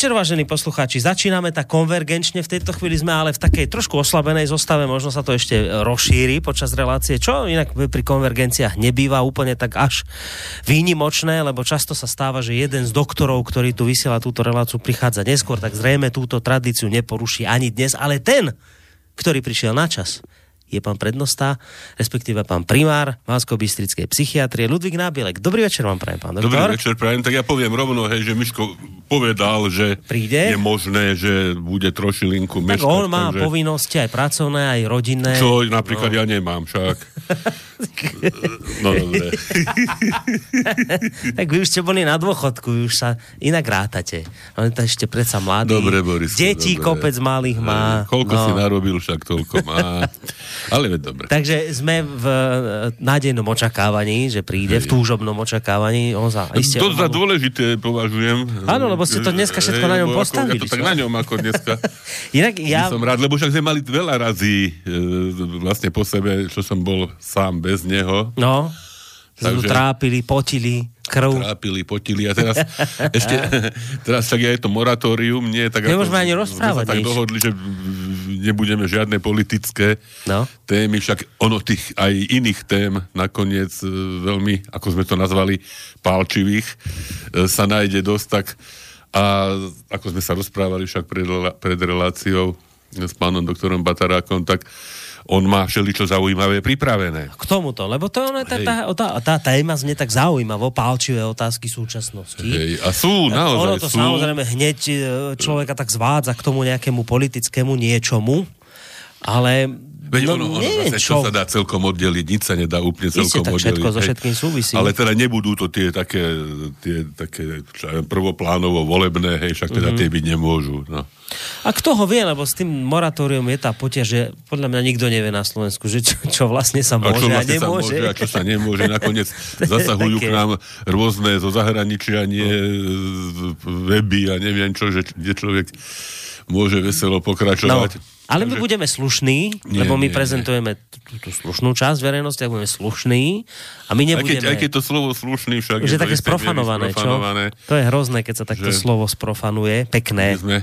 večer, vážení poslucháči. Začíname tak konvergenčne. V tejto chvíli sme ale v takej trošku oslabenej zostave. Možno sa to ešte rozšíri počas relácie, čo inak pri konvergenciách nebýva úplne tak až výnimočné, lebo často sa stáva, že jeden z doktorov, ktorý tu vysiela túto reláciu, prichádza neskôr, tak zrejme túto tradíciu neporuší ani dnes, ale ten, ktorý prišiel na čas, je pán prednosta, respektíve pán primár Vánsko-Bystrickej psychiatrie Ludvík Nábielek. Dobrý večer vám prajem, pán doktor. Dobrý večer prajem, tak ja poviem rovno, hej, že Miško povedal, že Príde? je možné, že bude trošilinku meškať. Tak on má takže... povinnosti aj pracovné, aj rodinné. Čo napríklad no. ja nemám však. no dobre. tak vy už ste boli na dôchodku, už sa inak rátate. On je ešte predsa mladý. Dobre, Boris. Deti dobre. kopec malých má. Koľko no. si narobil, však toľko má. Ale veď dobre. Takže sme v e, nádejnom očakávaní, že príde, Hej. v túžobnom očakávaní. On za, iste, to za dôležité považujem. Áno, lebo ste to dneska všetko na ňom postavili. Ja to tak na ňom ako dneska. Inak ja... Som rád, lebo však sme mali veľa razy e, vlastne po sebe, čo som bol sám bez neho. No. Takže... trápili, potili krv. Trápili, potili a teraz ešte, teraz tak je to moratórium, nie tak Nemôžeme ani rozprávať. Tak dohodli, že nebudeme žiadne politické no. témy, však ono tých aj iných tém nakoniec e, veľmi, ako sme to nazvali, pálčivých, e, sa nájde dosť tak a ako sme sa rozprávali však pred, pred reláciou s pánom doktorom Batarákom, tak on má všeličo zaujímavé pripravené. K tomuto, lebo to je tá, tá, tá, tá téma znie tak zaujímavo, pálčivé otázky súčasnosti. Hej, a sú, naozaj Ono to sú. samozrejme hneď e, človeka tak zvádza k tomu nejakému politickému niečomu, ale Veď no, ono, ono neviem, zase, čo? sa dá celkom oddeliť, nič sa nedá úplne celkom tak oddeliť. všetko so všetkým súvisí. Ale teda nebudú to tie také, tie, také čo, prvoplánovo volebné, hej, však teda mm-hmm. tie byť nemôžu. No. A kto ho vie, lebo s tým moratórium je tá potia, že podľa mňa nikto nevie na Slovensku, že čo, čo vlastne sa môže a, čo vlastne a nemôže. Sa môže a čo sa nemôže. Nakoniec zasahujú k nám rôzne zo zahraničia, nie no. weby a neviem čo, že, kde človek môže veselo pokračovať. No. Ale my budeme slušní, nie, lebo my nie, prezentujeme túto slušnú časť verejnosti, ak budeme slušní a my nebudeme... Aj keď, aj keď to slovo slušný však je, je také sprofanované, sprofanované, čo? To je hrozné, keď sa takto že... slovo sprofanuje. Pekné. Sme...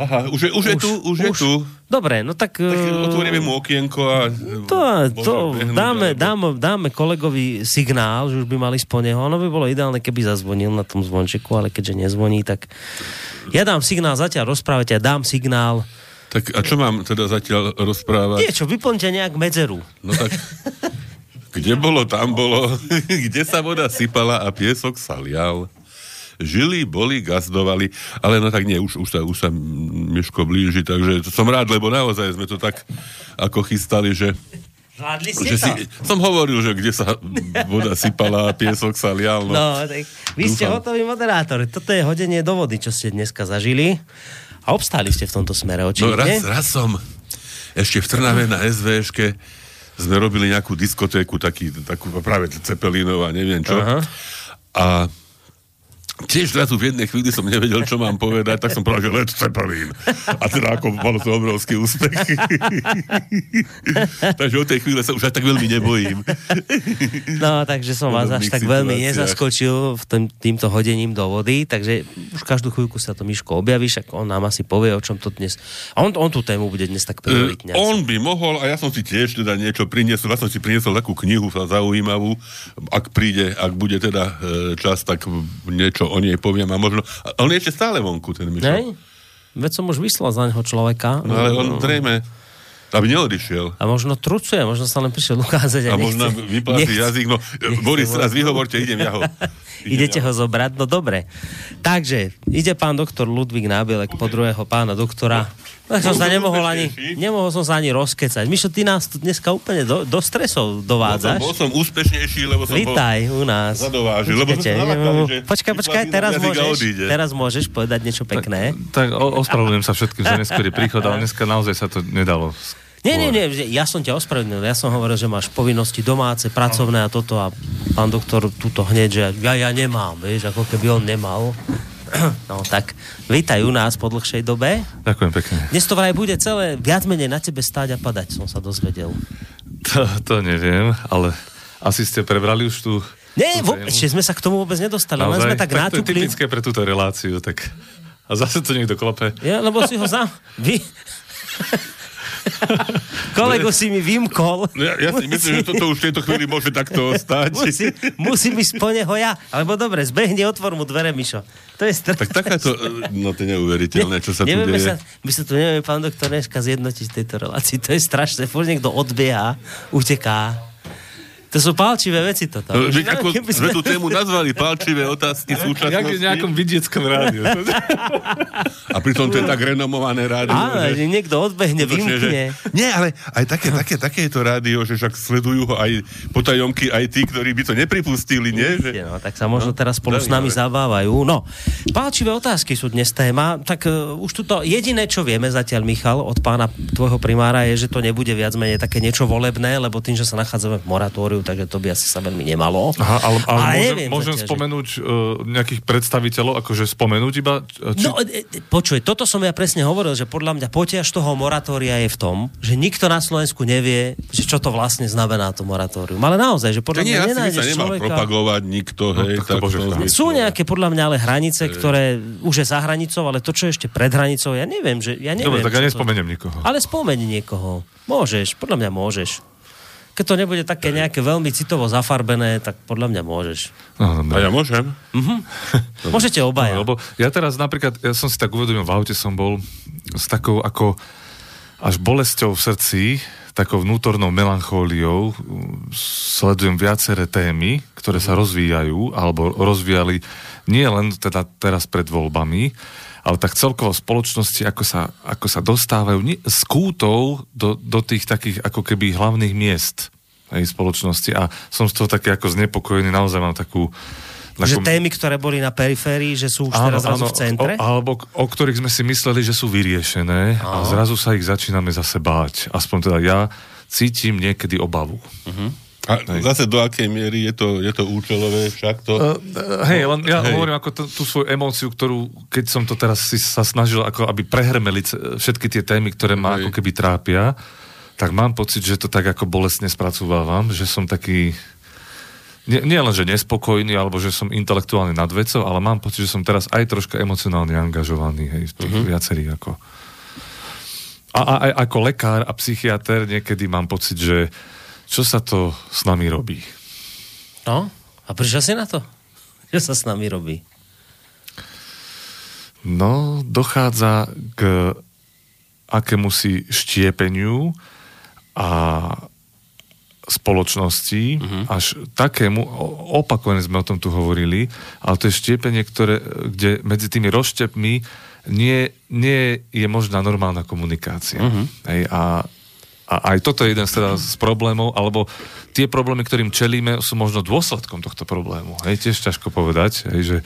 Aha, už je, už, už je tu, už, už je tu. Dobre, no tak... Tak eh, otvoríme mu okienko a... To, to dáme, dáme, dáme kolegovi signál, že už by mali spo neho. Ono by bolo ideálne, keby zazvonil na tom zvončeku, ale keďže nezvoní, tak... Ja dám signál, zatiaľ rozprávate, ja dám signál tak a čo mám teda zatiaľ rozprávať? Niečo, vyplňte nejak medzeru. No tak, kde bolo, tam bolo. kde sa voda sypala a piesok sa lial. Žili, boli, gazdovali, ale no tak nie, už, už, sa, už sa Miško blíži, takže som rád, lebo naozaj sme to tak ako chystali, že Zvládli ste že to? Si, som hovoril, že kde sa voda sypala a piesok sa lial. No, no tak vy Dúfam. ste hotový moderátor. Toto je hodenie do vody, čo ste dneska zažili. A obstáli ste v tomto smere, očividne? No raz, raz som ešte v Trnave na SVŠke sme robili nejakú diskotéku, taký, takú práve Cepelínov a neviem čo. Aha. A tiež zrazu v jednej chvíli som nevedel, čo mám povedať, tak som povedal, že Led Zeppelin. A teda ako bol to obrovský úspech. takže od tej chvíle sa už aj tak veľmi nebojím. no, takže som vás až tak veľmi nezaskočil v tým, týmto hodením do vody, takže už každú chvíľku sa to Miško objaví, však on nám asi povie, o čom to dnes... A on, on tú tému bude dnes tak prioritne. Uh, on by mohol, a ja som si tiež teda niečo priniesol, ja som si priniesol takú knihu zaujímavú, ak príde, ak bude teda e, čas, tak niečo o nej poviem a možno... On je ešte stále vonku, ten Mišo. Nej? Veď som už vyslal za neho človeka. No ale on zrejme... Aby neodišiel. A možno trucuje, možno sa len prišiel ukázať. A, a možno vypláti jazyk. No, Boris, teraz vyhovorte, idem ja ho. Idete ja ho zobrať? No dobre. Takže, ide pán doktor Ludvík Nábielek po druhého pána doktora tak som sa nemohol ani, nemohol som sa ani rozkecať. Mišo, ty nás tu dneska úplne do, do stresov dovádzaš. Bol som, bol som úspešnejší, lebo som Vítaj u nás. Zadovážil, lebo som nalakali, že... Počkaj, počkaj, teraz môžeš, teraz môžeš povedať niečo pekné. Tak, tak ospravedlňujem sa všetkým za neskorý príchod, ale dneska naozaj sa to nedalo nie, nie, nie, ja som ťa ospravedlnil. Ja som hovoril, že máš povinnosti domáce, pracovné a toto a pán doktor túto hneď, že ja, ja nemám, vieš, ako keby on nemal. No tak, vítaj u nás po dlhšej dobe. Ďakujem pekne. Dnes to vraj bude celé viac menej na tebe stáť a padať, som sa dozvedel. To, to neviem, ale asi ste prebrali už tú... Nie, tú ešte sme sa k tomu vôbec nedostali. Naozaj? sme tak, tak to je typické pre túto reláciu, tak A zase to niekto klope. Ja, lebo si ho sám... Vy... Kolegu si mi vymkol. Ja, ja si myslím, že toto už v tejto chvíli môže takto ostať. Musí, musím ísť po neho ja. Alebo dobre, zbehni, otvor mu dvere, Mišo. To je str... Tak takáto, no to je neuveriteľné, čo sa tu Nevieme deje. sa, my sa tu nevieme, pán doktor, dneska zjednotiť v tejto relácii. To je strašné. Furt niekto odbieha, uteká. To sú palčivé veci toto. No, neviem, ako keby sme tú tému nazvali palčivé otázky Jak v súčasnosti nejakom vidieckom rádiu. a pritom to je tak renomované rádio. Áno, že niekto odbehne, vymkne. Že, nie, ale aj také, také, také je to rádio, že však sledujú ho aj potajomky, aj tí, ktorí by to nepripustili, nie? Že, No, tak sa možno No, teraz spolu s nami zabávajú. No, palčivé otázky sú dnes téma. Tak uh, už tuto jediné, čo vieme zatiaľ, Michal, od pána tvojho primára je, že to nebude viac menej také niečo volebné, lebo tým, že sa nachádzame v moratóriu, takže to by asi sa veľmi nemalo. Aha, ale, ale Ale môžem, neviem môžem zatiaľ, že- spomenúť uh, nejakých predstaviteľov, akože spomenúť iba? Či... No, e, e, počuj, toto som ja presne hovoril, že podľa mňa potiaž toho moratória je v tom, že nikto na Slovensku nevie, že čo to vlastne znamená to moratórium. Ale naozaj, že podľa To mňa nenájdeš sa nemal človeka... propagovať nikto, No, hej. tak to bože chrán. Sú nejaké podľa mňa ale hranice, ktoré už je za hranicou, ale to, čo je ešte pred hranicou, ja neviem, že ja neviem. Dobre, tak ja čo to- nespomeniem nikoho. Ale spomeň niekoho. Môžeš, podľa mňa môžeš. Keď to nebude také nejaké veľmi citovo zafarbené, tak podľa mňa môžeš. No, dobre. A ja môžem? Môžete obaja. No, lebo ja teraz napríklad, ja som si tak uvedomil, v aute som bol s takou ako až bolesťou v srdci, takou vnútornou melanchóliou, sledujem viaceré témy, ktoré sa rozvíjajú, alebo rozvíjali nie len teda teraz pred voľbami, ale tak celkovo spoločnosti, ako sa, ako sa dostávajú z kútov do, do tých takých ako keby hlavných miest hej, spoločnosti a som z toho taký ako znepokojený, naozaj mám takú Že takú- témy, ktoré boli na periférii, že sú už teraz zrazu v centre? o, alebo o ktorých sme si mysleli, že sú vyriešené a zrazu sa ich začíname zase báť. Aspoň teda ja cítim niekedy obavu. A zase do akej miery je to, je to účelové však to... Uh, hej, len ja Hej. hovorím ako t- tú svoju emóciu, ktorú, keď som to teraz si sa snažil ako aby prehrmeli c- všetky tie témy, ktoré ma Hej. ako keby trápia, tak mám pocit, že to tak ako bolestne spracovávam, že som taký nie, nie len, že nespokojný, alebo že som intelektuálne nad vecou, ale mám pocit, že som teraz aj troška emocionálne angažovaný, hej, v tých uh-huh. viacerých ako... A, a aj ako lekár a psychiatr niekedy mám pocit, že čo sa to s nami robí. No, a prišiel si na to? Čo sa s nami robí? No, dochádza k akémusi štiepeniu a spoločnosti, uh-huh. až takému, opakovane sme o tom tu hovorili, ale to je štiepenie, ktoré, kde medzi tými rozštepmi nie, nie je možná normálna komunikácia. Uh-huh. Hej, a, a aj toto je jeden z, teda z problémov, alebo tie problémy, ktorým čelíme, sú možno dôsledkom tohto problému. Hej, tiež ťažko povedať, hej, že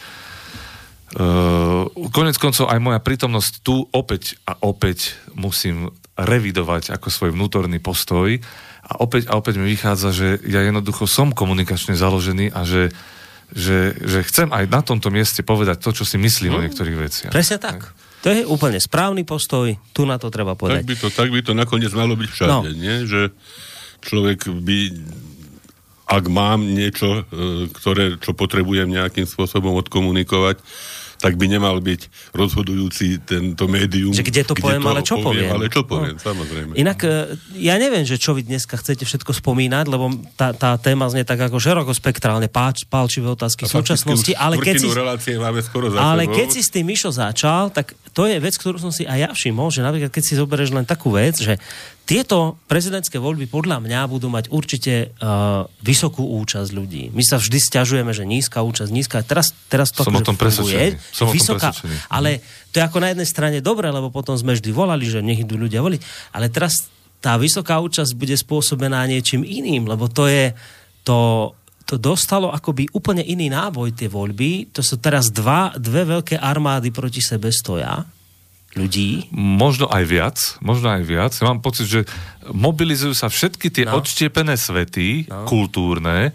Uh, konec koncov aj moja prítomnosť tu opäť a opäť musím revidovať ako svoj vnútorný postoj a opäť a opäť mi vychádza, že ja jednoducho som komunikačne založený a že, že, že chcem aj na tomto mieste povedať to, čo si myslím o niektorých veciach. Presne tak. To je úplne správny postoj, tu na to treba Tak povedať. by, to, tak by to nakoniec malo byť všade, No. nie? Že človek by, ak mám niečo, e, ktoré, čo potrebujem nejakým spôsobom odkomunikovať, tak by nemal byť rozhodujúci tento médium. Že kde to poviem, ale čo poviem. Ale čo poviem, No. samozrejme. Inak, e, ja neviem, že čo vy dneska chcete všetko spomínať, lebo tá, tá téma znie tak ako širokospektrálne páč, pálčivé otázky A súčasnosti, ale keď si... relácie máme skoro za Ale sebou. keď si s tým Mišo začal, tak to je vec, ktorú som si aj ja všimol, že napríklad keď si zoberieš len takú vec, že tieto prezidentské voľby podľa mňa budú mať určite uh, vysokú účasť ľudí. My sa vždy stiažujeme, že nízka účasť, nízka. Teraz, teraz to Som o akože tom presvedčený. Som o tom vysoká, presvedčený. ale to je ako na jednej strane dobre, lebo potom sme vždy volali, že nech idú ľudia voliť. Ale teraz tá vysoká účasť bude spôsobená niečím iným, lebo to je to, to dostalo akoby úplne iný náboj tie voľby. To sú teraz dva, dve veľké armády proti sebe stoja ľudí. Možno aj viac, možno aj viac. Ja mám pocit, že mobilizujú sa všetky tie No. no. odštiepené svety, no. kultúrne, e,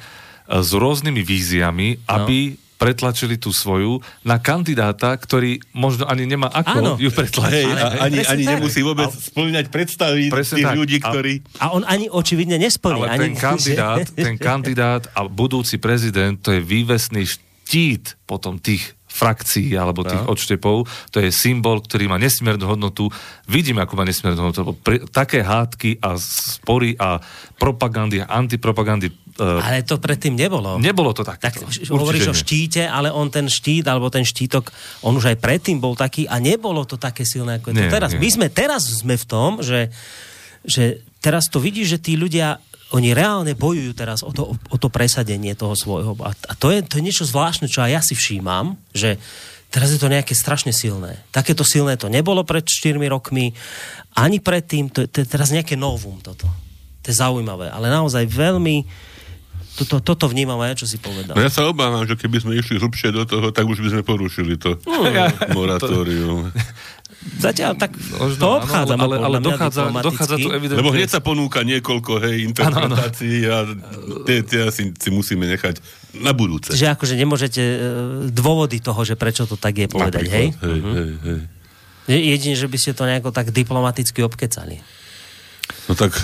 s rôznymi víziami, No. aby pretlačili tú svoju na kandidáta, ktorý možno ani nemá ako Áno. ju pretlačiť. A ani, ani tak. nemusí vôbec splňať predstavy Presne tých tak. ľudí, A- ktorí... A on ani očividne nesplní. Ale ani, ten kandidát, ten kandidát a budúci prezident, to je vývesný štít potom tých frakcií alebo tých No. odštepov. To je symbol, ktorý má nesmiernu hodnotu. Vidíme, ako má nesmiernu hodnotu. Pri, také hádky a spory a propagandy a antipropagandy e, Ale to predtým nebolo. nebolo to tak. Tak š- hovoríš o štíte, ale on ten štít, alebo ten štítok, on už aj predtým bol taký a nebolo to také silné, ako je to Nie, teraz. nie. My sme teraz sme v tom, že, že teraz to vidíš, že tí ľudia oni reálne bojujú teraz o to, o to presadenie toho svojho. A, a to, je, to je niečo zvláštne, čo aj ja si všímam, že teraz je to nejaké strašne silné. Takéto silné to nebolo pred 4 rokmi, ani predtým, to, to je teraz nejaké novum toto. To je zaujímavé, ale naozaj veľmi toto, toto vnímam aj, ja, čo si povedal. No ja sa obávam, že keby sme išli hlbšie do toho, tak už by sme porušili to moratórium. Zatiaľ tak Možno, to áno, obchádzame ale, ale dochádza, dochádza tu evidentne... Lebo hneď sa ponúka niekoľko hej, interpretácií a tie, tie asi si musíme nechať na budúce. Že akože nemôžete e, dôvody toho, že prečo to tak je povedať, hej? Mhm. Hej, hej, hej. Je- Jedine, že by ste to nejako tak diplomaticky obkecali. No tak,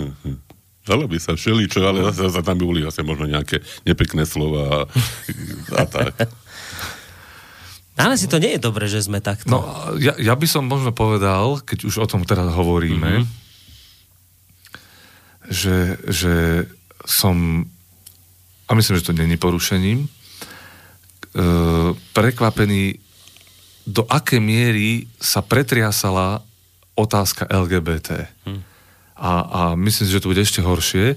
dalo by sa všeličo, ale zase, zase tam by boli zase možno nejaké nepekné slova a, a tak. Ale si to nie je dobre, že sme takto. No, ja, ja by som možno povedal, keď už o tom teraz hovoríme, mm-hmm. že, že som, a myslím, že to není porušením, e, prekvapený, do aké miery sa pretriasala otázka LGBT. Mm. A, a myslím že to bude ešte horšie.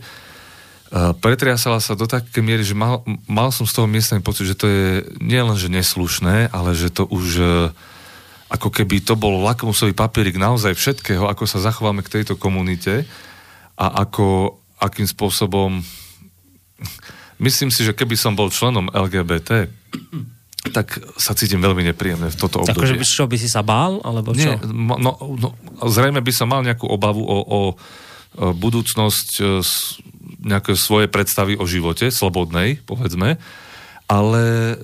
Pretriasala sa do také miery, že mal, mal som z toho miestnej pocit, že to je nielen, že neslušné, ale že to už uh, ako keby to bol lakmusový papierik naozaj všetkého, ako sa zachováme k tejto komunite a ako, akým spôsobom myslím si, že keby som bol členom LGBT, tak sa cítim veľmi nepríjemne v toto obdobie. Akože čo by si sa bál, alebo čo? Nie, no, no, zrejme by som mal nejakú obavu o, o, budúcnosť e, nejaké svoje predstavy o živote, slobodnej, povedzme, ale e,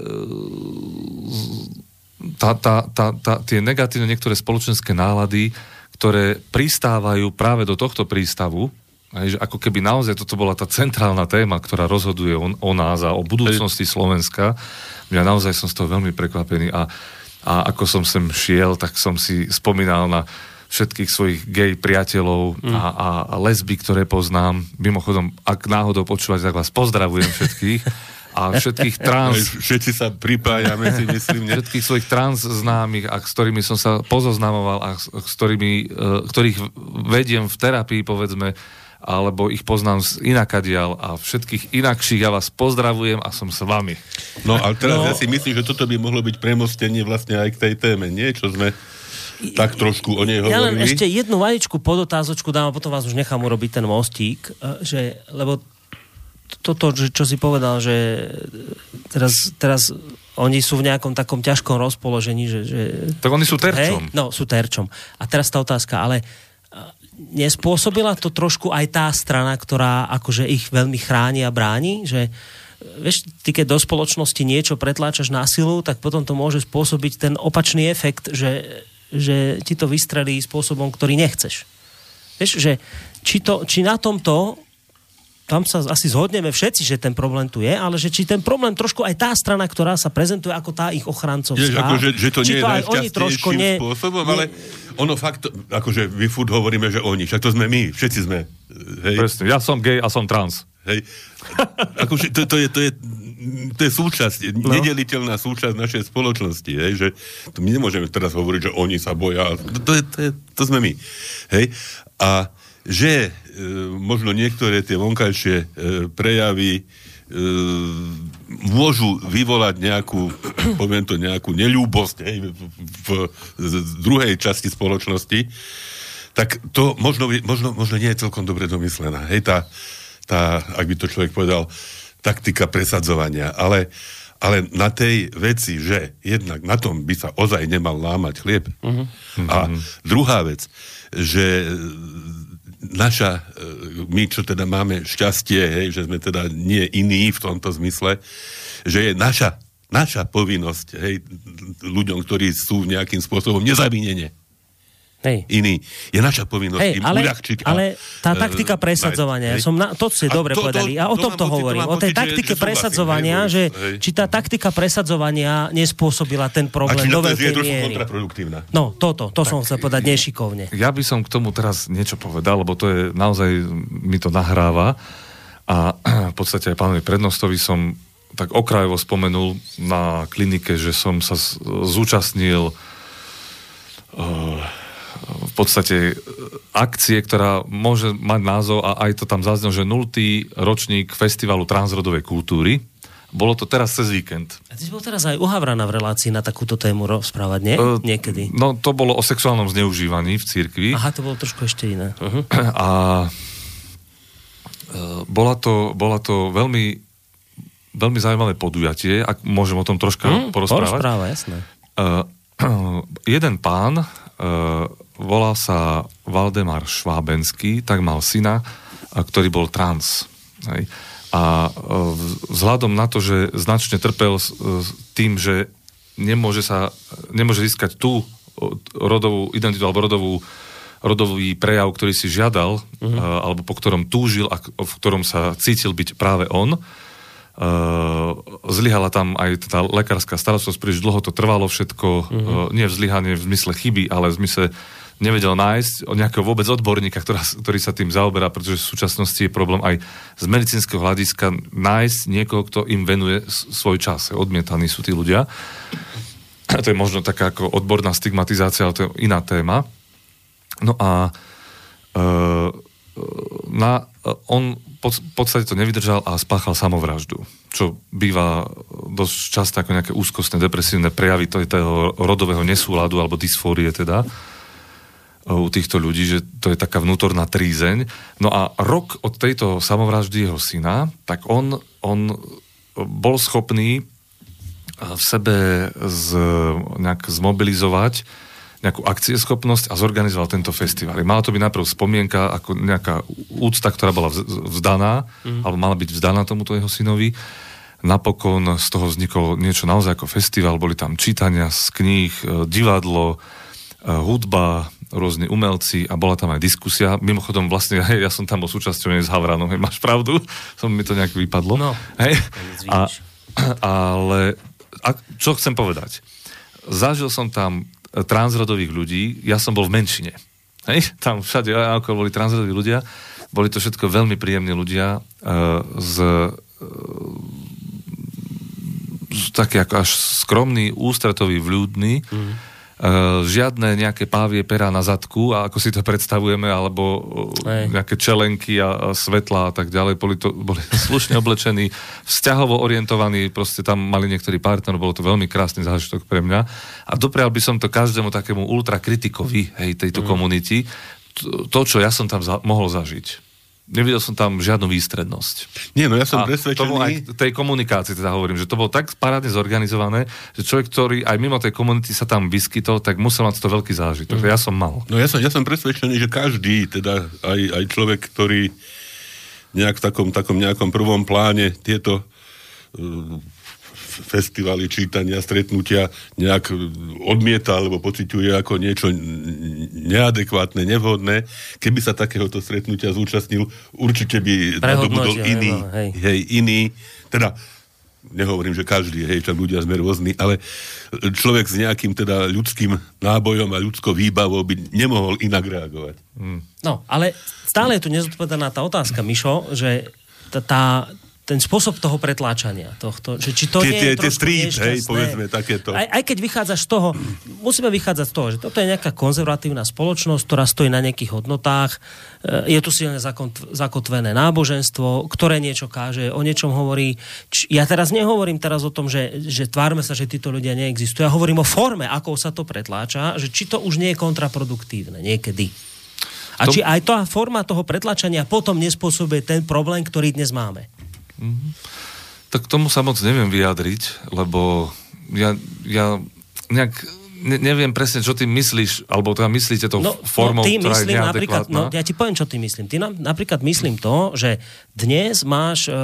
tá, tá, tá, tá, tie negatívne niektoré spoločenské nálady, ktoré pristávajú práve do tohto prístavu, aj, že ako keby naozaj toto bola tá centrálna téma, ktorá rozhoduje o, o nás a o budúcnosti Slovenska. Ja naozaj som z toho veľmi prekvapený a, a ako som sem šiel, tak som si spomínal na všetkých svojich gay priateľov Mm. a, a, a lesby, ktoré poznám. Mimochodom, ak náhodou počúvate, tak vás pozdravujem všetkých. A všetkých trans Všetci sa pripájame, si myslím. Ne? všetkých svojich trans známych, a s ktorými som sa pozoznamoval a s, ktorými, uh, ktorých vediem v terapii, povedzme, alebo ich poznám z inakadiaľ a všetkých inakších ja vás pozdravujem a som s vami. No ale teraz No. ja si myslím, že toto by mohlo byť premostenie vlastne aj k tej téme, nie? Čo sme tak trošku o nej Ja len hovorili. ešte jednu maličku podotázočku dám a potom vás už nechám urobiť ten mostík, e, že, lebo toto, že, čo si povedal, že teraz, teraz oni sú v nejakom takom ťažkom rozpoložení, že, že Tak oni sú terčom. Hej? No, sú terčom. A teraz tá otázka, ale a, nespôsobila to trošku aj tá strana, ktorá akože ich veľmi chráni a bráni, že e, vieš, ty keď do spoločnosti niečo pretláčaš na silu, tak potom to môže spôsobiť ten opačný efekt, že, že ti to vystrelí spôsobom, ktorý nechceš. Vieš, že či, to, či na tomto tam sa asi zhodneme všetci, že ten problém tu je, ale že či ten problém trošku aj tá strana, ktorá sa prezentuje ako tá ich ochrancovská, Vieš, akože, že to či nie je aj oni trošku ne, spôsobom, ne- ale ono fakt, akože my furt hovoríme, že oni, však to sme my, všetci sme. Hej, Presne, ja som gay a som trans. hej. Akože to, to, je, to, je, to je súčasť, no. nedeliteľná súčasť našej spoločnosti, hej, že to my nemôžeme teraz hovoriť, že oni sa boja, to, to, je, to, je, to sme my. Hej, a že e, možno niektoré tie vonkajšie e, prejavy e, môžu vyvolať nejakú, poviem to, nejakú neľúbosť hej, v, v, druhej časti spoločnosti, tak to možno, možno, možno nie je celkom dobre domyslená. Hej, tá, tá, ak by to človek povedal, taktika presadzovania. Ale, ale na tej veci, že jednak na tom by sa ozaj nemal lámať chlieb. Uh-huh. A druhá vec, že naša, e, my, čo teda máme šťastie, hej, že sme teda nie iní v tomto zmysle, že je naša, naša povinnosť hej, ľuďom, ktorí sú nejakým spôsobom nezavinene Hej. iný. Je naša povinnosť Hej, im ale, uľahčiť. a, ale tá e, taktika presadzovania, ja hej. som na, to ste dobre to- to- povedali, a o to to to hovorím, mám o tej pocit, taktike že presadzovania, hej, že hej. či tá taktika presadzovania nespôsobila ten problém do to veľkej trošku miery. kontraproduktívna. No, toto, to som chcel povedať nešikovne. Ja by som k tomu teraz niečo povedal, lebo to je naozaj, mi to nahráva a v podstate aj pánovi prednostovi som tak okrajovo spomenul na klinike, že som sa z- zúčastnil uh, v podstate akcie, ktorá môže mať názov a aj to tam zaznel, že 0. ročník Festivalu transrodovej kultúry. Bolo to teraz cez víkend. A ty si bol teraz aj u Havrana v relácii na takúto tému rozprávať, nie? Uh, Niekedy. No to bolo o sexuálnom zneužívaní v cirkvi. Aha, to bolo trošku ešte iné. Uh-huh. A e, bola to, bola to veľmi, veľmi zaujímavé podujatie, ak môžem o tom troška Hm, porozprávať. porozpráva, jasné. Uh, jeden pán, uh, volal sa Valdemar Švábenský, tak mal syna, a ktorý bol trans. Hej. A uh, vzhľadom na to, že značne trpel tým, že nemôže sa, nemôže získať tú rodovú identitu alebo rodovú rodový prejav, ktorý si žiadal, uh-huh. uh, alebo po ktorom túžil a v ktorom sa cítil byť práve on, zlyhala tam aj tá lekárska starostlosť, príliš dlho to trvalo všetko, uh, nie v zlyhanie v zmysle chyby, ale v zmysle nevedel nájsť o nejakého vôbec odborníka, ktorá, ktorý sa tým zaoberá, pretože v súčasnosti je problém aj z medicínskeho hľadiska nájsť niekoho, kto im venuje svoj čas. Odmietaní sú tí ľudia. To je možno taká ako odborná stigmatizácia, ale to je iná téma. No a e, na, on v podstate to nevydržal a spáchal samovraždu, čo býva dosť často ako nejaké úzkostné, depresívne prejavy toho rodového nesúladu alebo dysfórie teda e, u týchto ľudí, že to je taká vnútorná trízeň. No a rok od tejto samovraždy jeho syna, tak on, on bol schopný v sebe z, nejak zmobilizovať nejakú akcieschopnosť a zorganizoval tento festival. Mala to byť najprv spomienka, ako nejaká úcta, ktorá bola vz- vzdaná, mm. alebo mala byť vzdaná tomuto jeho synovi. Napokon z toho vzniklo niečo naozaj ako festival, boli tam čítania z kníh, e, divadlo, e, hudba, rôzni umelci a bola tam aj diskusia. Mimochodom vlastne, hej, ja som tam bol súčasťou s Havranom, hej, máš pravdu, som mi to nejak vypadlo. No, hej. A, ale a, čo chcem povedať? Zažil som tam transrodových ľudí, ja som bol v menšine. Hej? Tam všade ako boli transrodoví ľudia, boli to všetko veľmi príjemní ľudia uh, z, uh, z také ako až skromný, ústretový, vľúdny, mm. Uh, žiadne nejaké pávie pera na zadku, a ako si to predstavujeme, alebo uh, Hej. nejaké čelenky a, a svetla a tak ďalej. Boli, to, boli slušne oblečení, vzťahovo orientovaní, proste tam mali niektorí partner, bolo to veľmi krásny zážitok pre mňa. A doprial by som to každému takému ultrakritikovi hej, tejto mm. komunity, to, to, čo ja som tam za, mohol zažiť. Nevidel som tam žiadnu výstrednosť. Nie, no ja som A presvedčený... aj tej komunikácii teda hovorím, že to bolo tak parádne zorganizované, že človek, ktorý aj mimo tej komunity sa tam vyskytol, tak musel mať to veľký zážitok. Mm. Ja som mal. No ja som, ja som presvedčený, že každý, teda aj, aj človek, ktorý nejak v takom, takom nejakom prvom pláne tieto uh, festivaly, čítania, stretnutia nejak odmieta alebo pociťuje ako niečo neadekvátne, nevhodné. Keby sa takéhoto stretnutia zúčastnil, určite by nadobudol iný, áno, hej. hej, iný, teda nehovorím, že každý, hej, však ľudia sme rôzni, ale človek s nejakým teda ľudským nábojom a ľudskou výbavou by nemohol inak reagovať. No, ale stále je tu nezodpovedaná tá otázka, Mišo, že tá, tá, ten spôsob toho pretláčania tohto, že či to Tie- nie je tie- street, hej, povedzme, takéto. Aj, aj keď vychádzaš z toho, musíme vychádzať z toho, že toto je nejaká konzervatívna spoločnosť, ktorá stojí na nejakých hodnotách, e, je tu silne zakot- zakotvené náboženstvo, ktoré niečo káže, o niečom hovorí. Ja teraz nehovorím teraz o tom, že, že tvárme sa, že títo ľudia neexistujú. Ja hovorím o forme, ako sa to pretláča, že či to už nie je kontraproduktívne niekedy. A To- či aj tá forma toho pretlačania potom nespôsobuje ten problém, ktorý dnes máme. Tak k tomu sa moc neviem vyjadriť, lebo ja, ja nejak ne, neviem presne, čo ty myslíš, alebo teda myslíte to No, formou, no ty ktorá je myslím napríklad, neadekvátna. no, ja ti poviem, čo ty myslím. Ty nám, napríklad myslím to, že dnes máš e,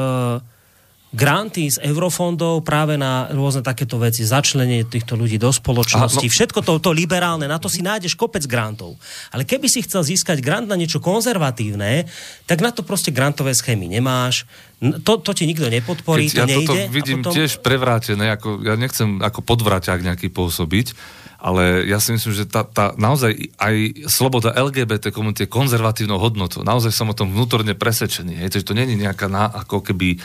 granty z eurofondov práve na rôzne takéto veci, začlenie týchto ľudí do spoločnosti, Aha, no... všetko to, to liberálne, na to si nájdeš kopec grantov. Ale keby si chcel získať grant na niečo konzervatívne, tak na to proste grantové schémy nemáš, to, to ti nikto nepodporí, Keď to ja nejde. Ja vidím potom... tiež prevrátené, ako, ja nechcem ako podvraťák nejaký pôsobiť, ale ja si myslím, že tá, tá naozaj aj sloboda LGBT komunity je konzervatívnou hodnotou. Naozaj som o tom vnútorne presvedčený. Hej, to není nejaká na, ako keby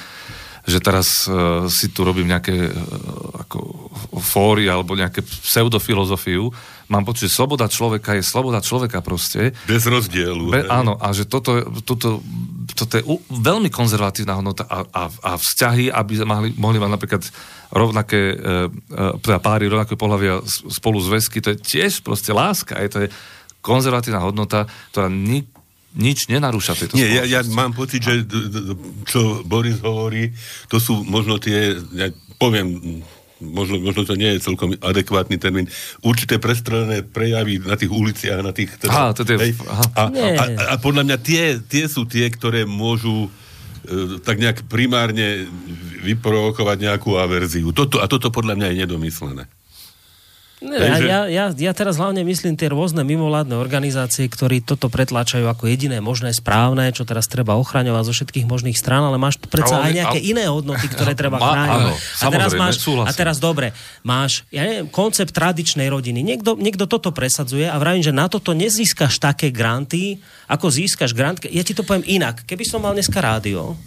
že teraz uh, si tu robím nejaké uh, ako fóry alebo nejaké pseudofilozofiu. Mám pocit, že sloboda človeka je sloboda človeka proste. Bez rozdielu. Be, áno, a že toto, toto, toto je u, veľmi konzervatívna hodnota a, a, a vzťahy, aby mohli, mohli mať napríklad rovnaké, e, teda páry rovnaké pohľavia spolu zväzky, to je tiež proste láska, je to je konzervatívna hodnota, ktorá ni, nič nenarúša tejto Nie, ja, ja mám pocit, že čo Boris hovorí, to sú možno tie, ja poviem, možno, možno to nie je celkom adekvátny termín, určité prestrelené prejavy na tých uliciach, na tých... Teda, aha, to je, hej, aha. A, a, a, a podľa mňa tie, tie sú tie, ktoré môžu E, tak nejak primárne vyprovokovať nejakú averziu. Toto, a toto podľa mňa je nedomyslené. Ne, ja, ja, ja teraz hlavne myslím tie rôzne mimovládne organizácie, ktorí toto pretláčajú ako jediné možné správne, čo teraz treba ochraňovať zo všetkých možných strán, ale máš predsa ale, aj nejaké ale... iné hodnoty, ktoré treba chrániť. Áno, a teraz máš, a teraz dobre, máš, ja neviem, koncept tradičnej rodiny. Niekto, niekto toto presadzuje a vravím, že na toto nezískaš také granty, ako získaš grant. Ja ti to poviem inak. Keby som mal dneska rádio,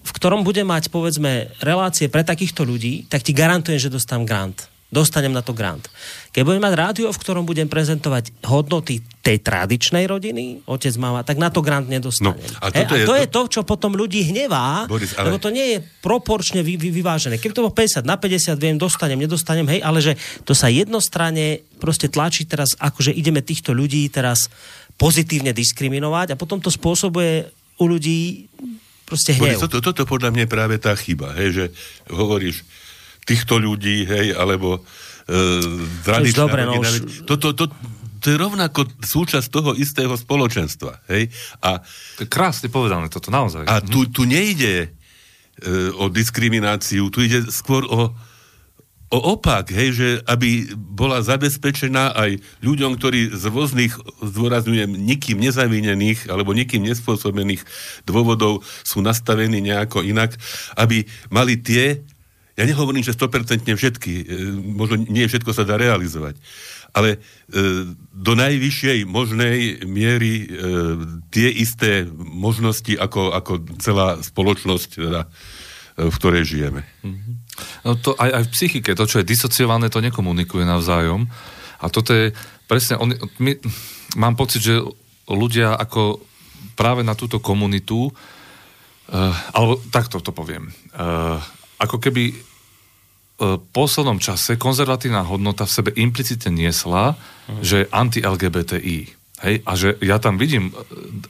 v ktorom bude mať, povedzme, relácie pre takýchto ľudí, tak ti garantujem, že dostám grant dostanem na to grant. Keď budem mať rádio, v ktorom budem prezentovať hodnoty tej tradičnej rodiny, otec, mama, tak na to grant nedostanem. No, a, He, a je to je to, čo potom ľudí hnevá, Boris, ale... lebo to nie je proporčne vy, vy, vyvážené. Keby to bolo 50 na 50, viem, dostanem, nedostanem, hej, ale že to sa jednostranne proste tlačí teraz, akože ideme týchto ľudí teraz pozitívne diskriminovať a potom to spôsobuje u ľudí proste hnev. Boris, toto, toto podľa mňa je práve tá chyba, hej, že hovoríš, týchto ľudí, hej, alebo e, tradičná dobre, no rodina. už... to, to, to, to je rovnako súčasť toho istého spoločenstva. Hej? A, to je krásne povedané toto, naozaj. A tu, tu nejde e, o diskrimináciu, tu ide skôr o, o opak, hej, že aby bola zabezpečená aj ľuďom, ktorí z rôznych, zdôrazňujem, nikým nezavinených alebo nikým nespôsobených dôvodov sú nastavení nejako inak, aby mali tie ja nehovorím, že 100% všetky, e, možno nie všetko sa dá realizovať, ale e, do najvyššej možnej miery e, tie isté možnosti ako, ako celá spoločnosť, teda, v ktorej žijeme. Mm-hmm. No to aj, aj v psychike, to, čo je disociované, to nekomunikuje navzájom. A toto je presne, on, my, mám pocit, že ľudia ako práve na túto komunitu, uh, alebo takto to poviem, uh, ako keby poslednom čase konzervatívna hodnota v sebe implicitne niesla, uh-huh. že je anti-LGBTI. Hej? A že ja tam vidím e,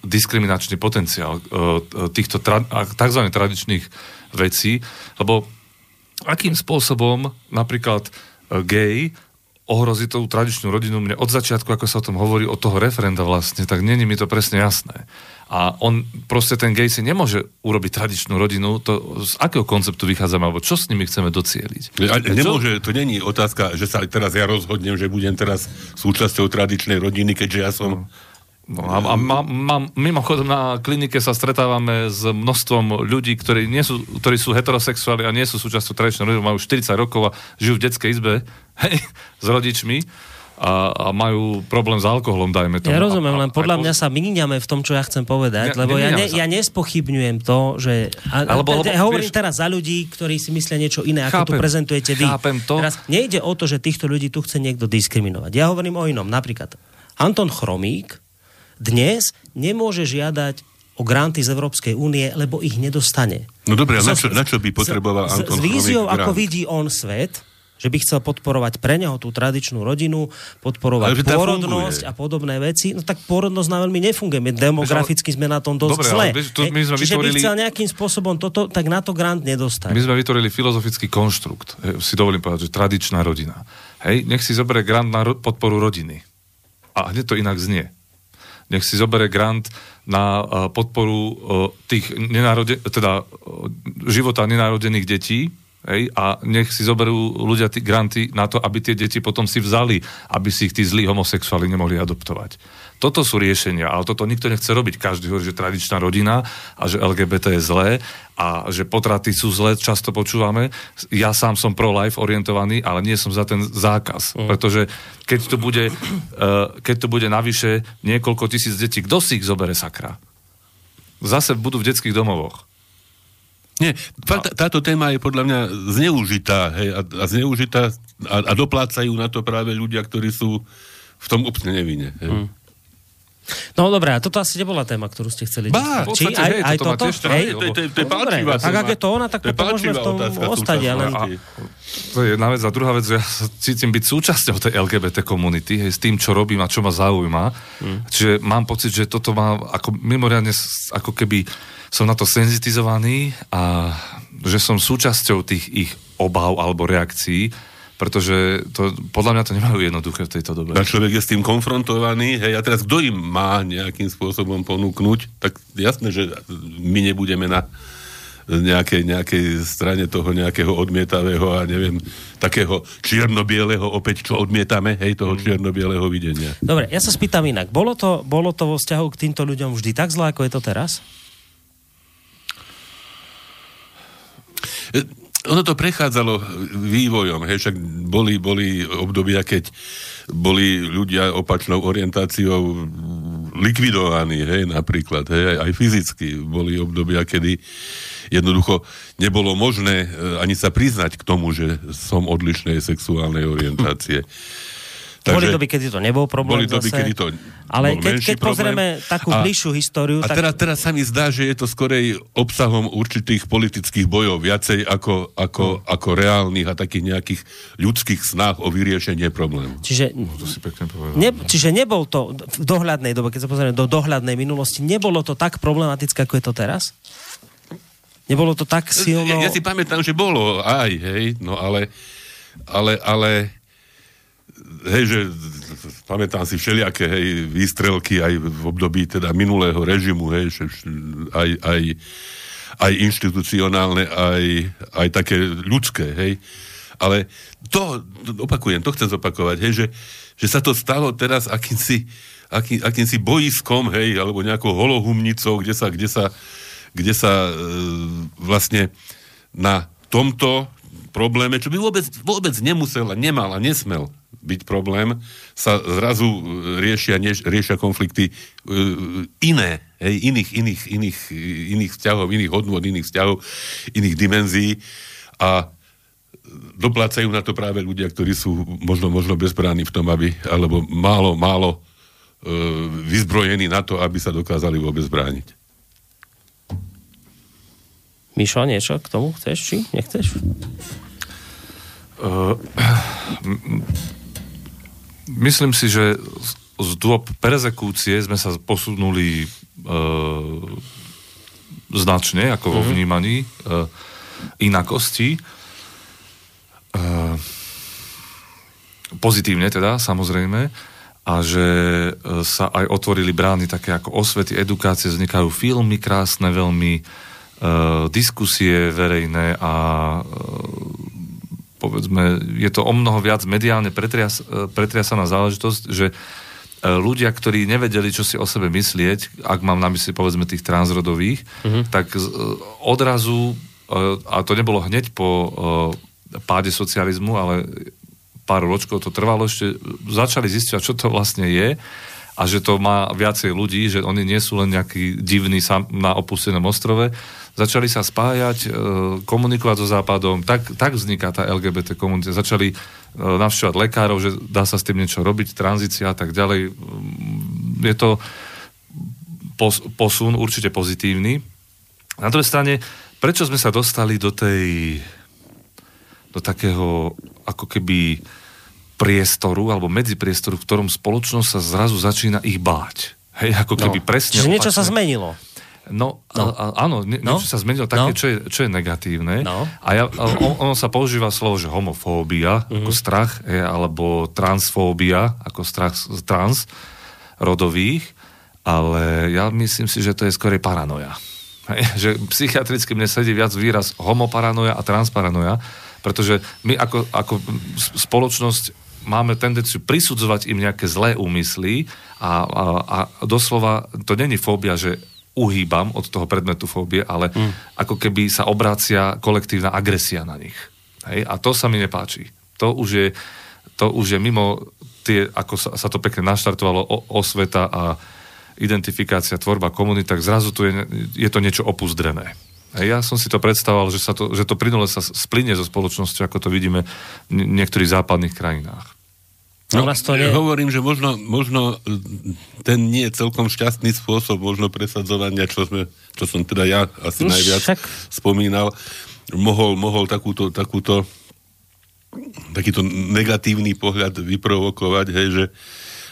diskriminačný potenciál uh, týchto tra- tzv. tradičných vecí, lebo akým spôsobom napríklad gay ohrozí tú tradičnú rodinu. Mne od začiatku, ako sa o tom hovorí, od toho referenda vlastne, tak není mi to presne jasné. A on proste ten gay si nemôže urobiť tradičnú rodinu, to z akého konceptu vychádzame, alebo čo s nimi chceme docieliť? A, nemôže, to není otázka, že sa teraz ja rozhodnem, že budem teraz súčasťou tradičnej rodiny, keďže ja som... No, a, a má, má, mimochodom na klinike sa stretávame s množstvom ľudí, ktorí, nie sú, ktorí sú heterosexuáli a nie sú súčasťou tradičnej rodiny, majú 40 rokov a žijú v detskej izbe hej, s rodičmi a, a majú problém s alkoholom, dajme to. Ja rozumiem, len podľa mňa sa míňame v tom, čo ja chcem povedať, ne, lebo ja, ne, ja nespochybňujem to, že... A, Alebo, lebo, ja hovorím vieš, teraz za ľudí, ktorí si myslia niečo iné, chápem, ako tu prezentujete vy. Chápem to. Teraz nejde o to, že týchto ľudí tu chce niekto diskriminovať. Ja hovorím o inom. Napríklad Anton Chromík dnes nemôže žiadať o granty z Európskej únie, lebo ich nedostane. No dobre, a na čo, na čo by potreboval Anton S, s víziou, ako vidí on svet, že by chcel podporovať pre neho tú tradičnú rodinu, podporovať pôrodnosť a podobné veci, no tak pôrodnosť na veľmi nefunguje. My demograficky sme na tom dosť Dobre, zle. Ale, to, my sme Čiže vytvorili... by chcel nejakým spôsobom toto, tak na to grant nedostať. My sme vytvorili filozofický konštrukt, si dovolím povedať, že tradičná rodina. Hej, nech si zoberie grant na ro- podporu rodiny. A hneď to inak znie. Nech si zobere grant na uh, podporu uh, tých nenarode, teda uh, života nenarodených detí, Hej, a nech si zoberú ľudia tí granty na to, aby tie deti potom si vzali, aby si ich tí zlí homosexuáli nemohli adoptovať. Toto sú riešenia, ale toto nikto nechce robiť. Každý hovorí, že tradičná rodina a že LGBT je zlé a že potraty sú zlé, často počúvame. Ja sám som pro-life orientovaný, ale nie som za ten zákaz. Mm. Pretože keď to bude, uh, keď to bude navyše niekoľko tisíc detí, kto si ich zobere sakra? Zase budú v detských domovoch. Nie, fakt, táto téma je podľa mňa zneužitá, hej, a, a zneužitá a, a doplácajú na to práve ľudia, ktorí sú v tom úplne nevinne. Hej. Mm. No dobré, a toto asi nebola téma, ktorú ste chceli. Bá, Či aj, hej, aj toto toto? tiež Hej? To je- to je- to je No, dobre, pálčivá Tak ak je to ona, tak To to pomôžeme v tom ostať. Ale... To je jedna vec. A druhá vec, že ja cítim byť súčasťou tej LGBT komunity, hej, s tým, čo robím a čo ma zaujíma. Mm. Čiže mám pocit, že toto má ako mimoriadne, ako keby som na to senzitizovaný a že som súčasťou tých ich obav alebo reakcií, pretože to, podľa mňa to nemajú jednoduché v tejto dobe. A človek je s tým konfrontovaný, hej, a teraz kto im má nejakým spôsobom ponúknuť, tak jasné, že my nebudeme na nejakej, nejakej strane toho nejakého odmietavého a neviem, takého čierno-bieleho opäť, čo odmietame, hej, toho čierno-bieleho videnia. Dobre, ja sa spýtam inak. Bolo to, bolo to vo vzťahu k týmto ľuďom vždy tak zlé, ako je to teraz? Ono to prechádzalo vývojom, hej, však boli, boli obdobia, keď boli ľudia opačnou orientáciou likvidovaní, hej, napríklad, hej, aj, aj fyzicky. Boli obdobia, kedy jednoducho nebolo možné e, ani sa priznať k tomu, že som odlišnej sexuálnej orientácie. Boli doby, kedy to nebol problém boli doby, zase. kedy to Ale bol keď, keď pozrieme problém. takú A- bližšiu históriu, A tak... teraz, teraz sa mi zdá, že je to skorej obsahom určitých politických bojov, viacej ako, ako, ako reálnych a takých nejakých ľudských snách o vyriešenie problému. Čiže, To si pekne povedal. ne, čiže nebol to v dohľadnej dobe, keď sa pozrieme do dohľadnej minulosti, nebolo to tak problematické, ako je to teraz? Nebolo to tak silno... Ja, ja si pamätám, že bolo aj, hej, no ale, ale, ale hej, že pamätám si všelijaké, hej, výstrelky aj v období teda minulého režimu, hej, že, aj, aj, aj inštitucionálne, aj, aj také ľudské, hej. Ale to, opakujem, to chcem zopakovať, hej, že, že sa to stalo teraz akýmsi, aký, akýmsi boiskom, hej, alebo nejakou holohumnicou, kde sa, kde sa, kde sa e, vlastne na tomto probléme, čo by vôbec, vôbec nemal a nesmel byť problém, sa zrazu e, riešia, riešia konflikty e, iné, hej, iných, iných, iných, iných vzťahov, iných hodnôt, iných vzťahov, iných dimenzií a doplácajú na to práve ľudia, ktorí sú možno, možno bezbráni v tom, aby, alebo málo, málo e, vyzbrojení na to, aby sa dokázali vôbec brániť. Mišo, niečo k tomu chceš, či nechceš? Uh, myslím si, že z- dôb perzekúcie sme sa posunuli uh, značne, ako vo vnímaní uh, inakosti. Uh, pozitívne teda, samozrejme. A že e, sa aj otvorili brány také ako osvety, edukácie, vznikajú filmy krásne, veľmi e, diskusie verejné a e, povedzme, je to o mnoho viac mediálne pretrias, e, pretriasaná záležitosť, že e, ľudia, ktorí nevedeli, čo si o sebe myslieť, ak mám na mysli povedzme tých transrodových, tak z- e, odrazu, a to nebolo hneď po páde socializmu, ale pár ročkov to trvalo, ešte začali zistiť, čo to vlastne je a že to má viacej ľudí, že oni nie sú len nejakí divní sam, na opustenom ostrove. Začali sa spájať, e, komunikovať so Západom, tak, tak vzniká tá LGBT komunita. Začali e, navštevovať lekárov, že dá sa s tým niečo robiť, tranzícia a tak ďalej. Mm, Je to pos, posun určite pozitívny. Na druhej strane, prečo sme sa dostali do tej do takého ako keby priestoru alebo medzipriestoru, v ktorom spoločnosť sa zrazu začína ich báť. Hej, ako keby No. presne... Čiže niečo sa opačne. zmenilo. No, No. no. A, a, áno, No. niečo sa zmenilo také, No. čo, je, čo je negatívne. No. A ja, a on, ono sa používa slovo, že homofóbia, mm-hmm. ako strach, je, alebo transfóbia, ako strach z trans rodových. ale ja myslím si, že to je skôr paranoja. Hej, že psychiatricky mne sedí viac výraz homoparanoja a transparanoja, pretože my ako, ako spoločnosť máme tendenciu prisudzovať im nejaké zlé úmysly a, a, a doslova to není fóbia, že uhýbam od toho predmetu fóbie, ale mm. ako keby sa obrácia kolektívna agresia na nich. Hej? A to sa mi nepáči. To už je, to už je mimo tie, ako sa, sa to pekne naštartovalo, o, osveta a identifikácia, tvorba komunity, tak zrazu tu je, je to niečo opuzdrené. A ja som si to predstavoval, že, sa to, že to plynule sa splyne so spoločnosťou, ako to vidíme v niektorých západných krajinách. No, to nie... Hovorím, že možno, možno e, ten nie je celkom šťastný spôsob možno presadzovania, čo, sme, čo som teda ja asi Už najviac však... spomínal, mohol, mohol takúto, takúto takýto negatívny pohľad vyprovokovať, hej, že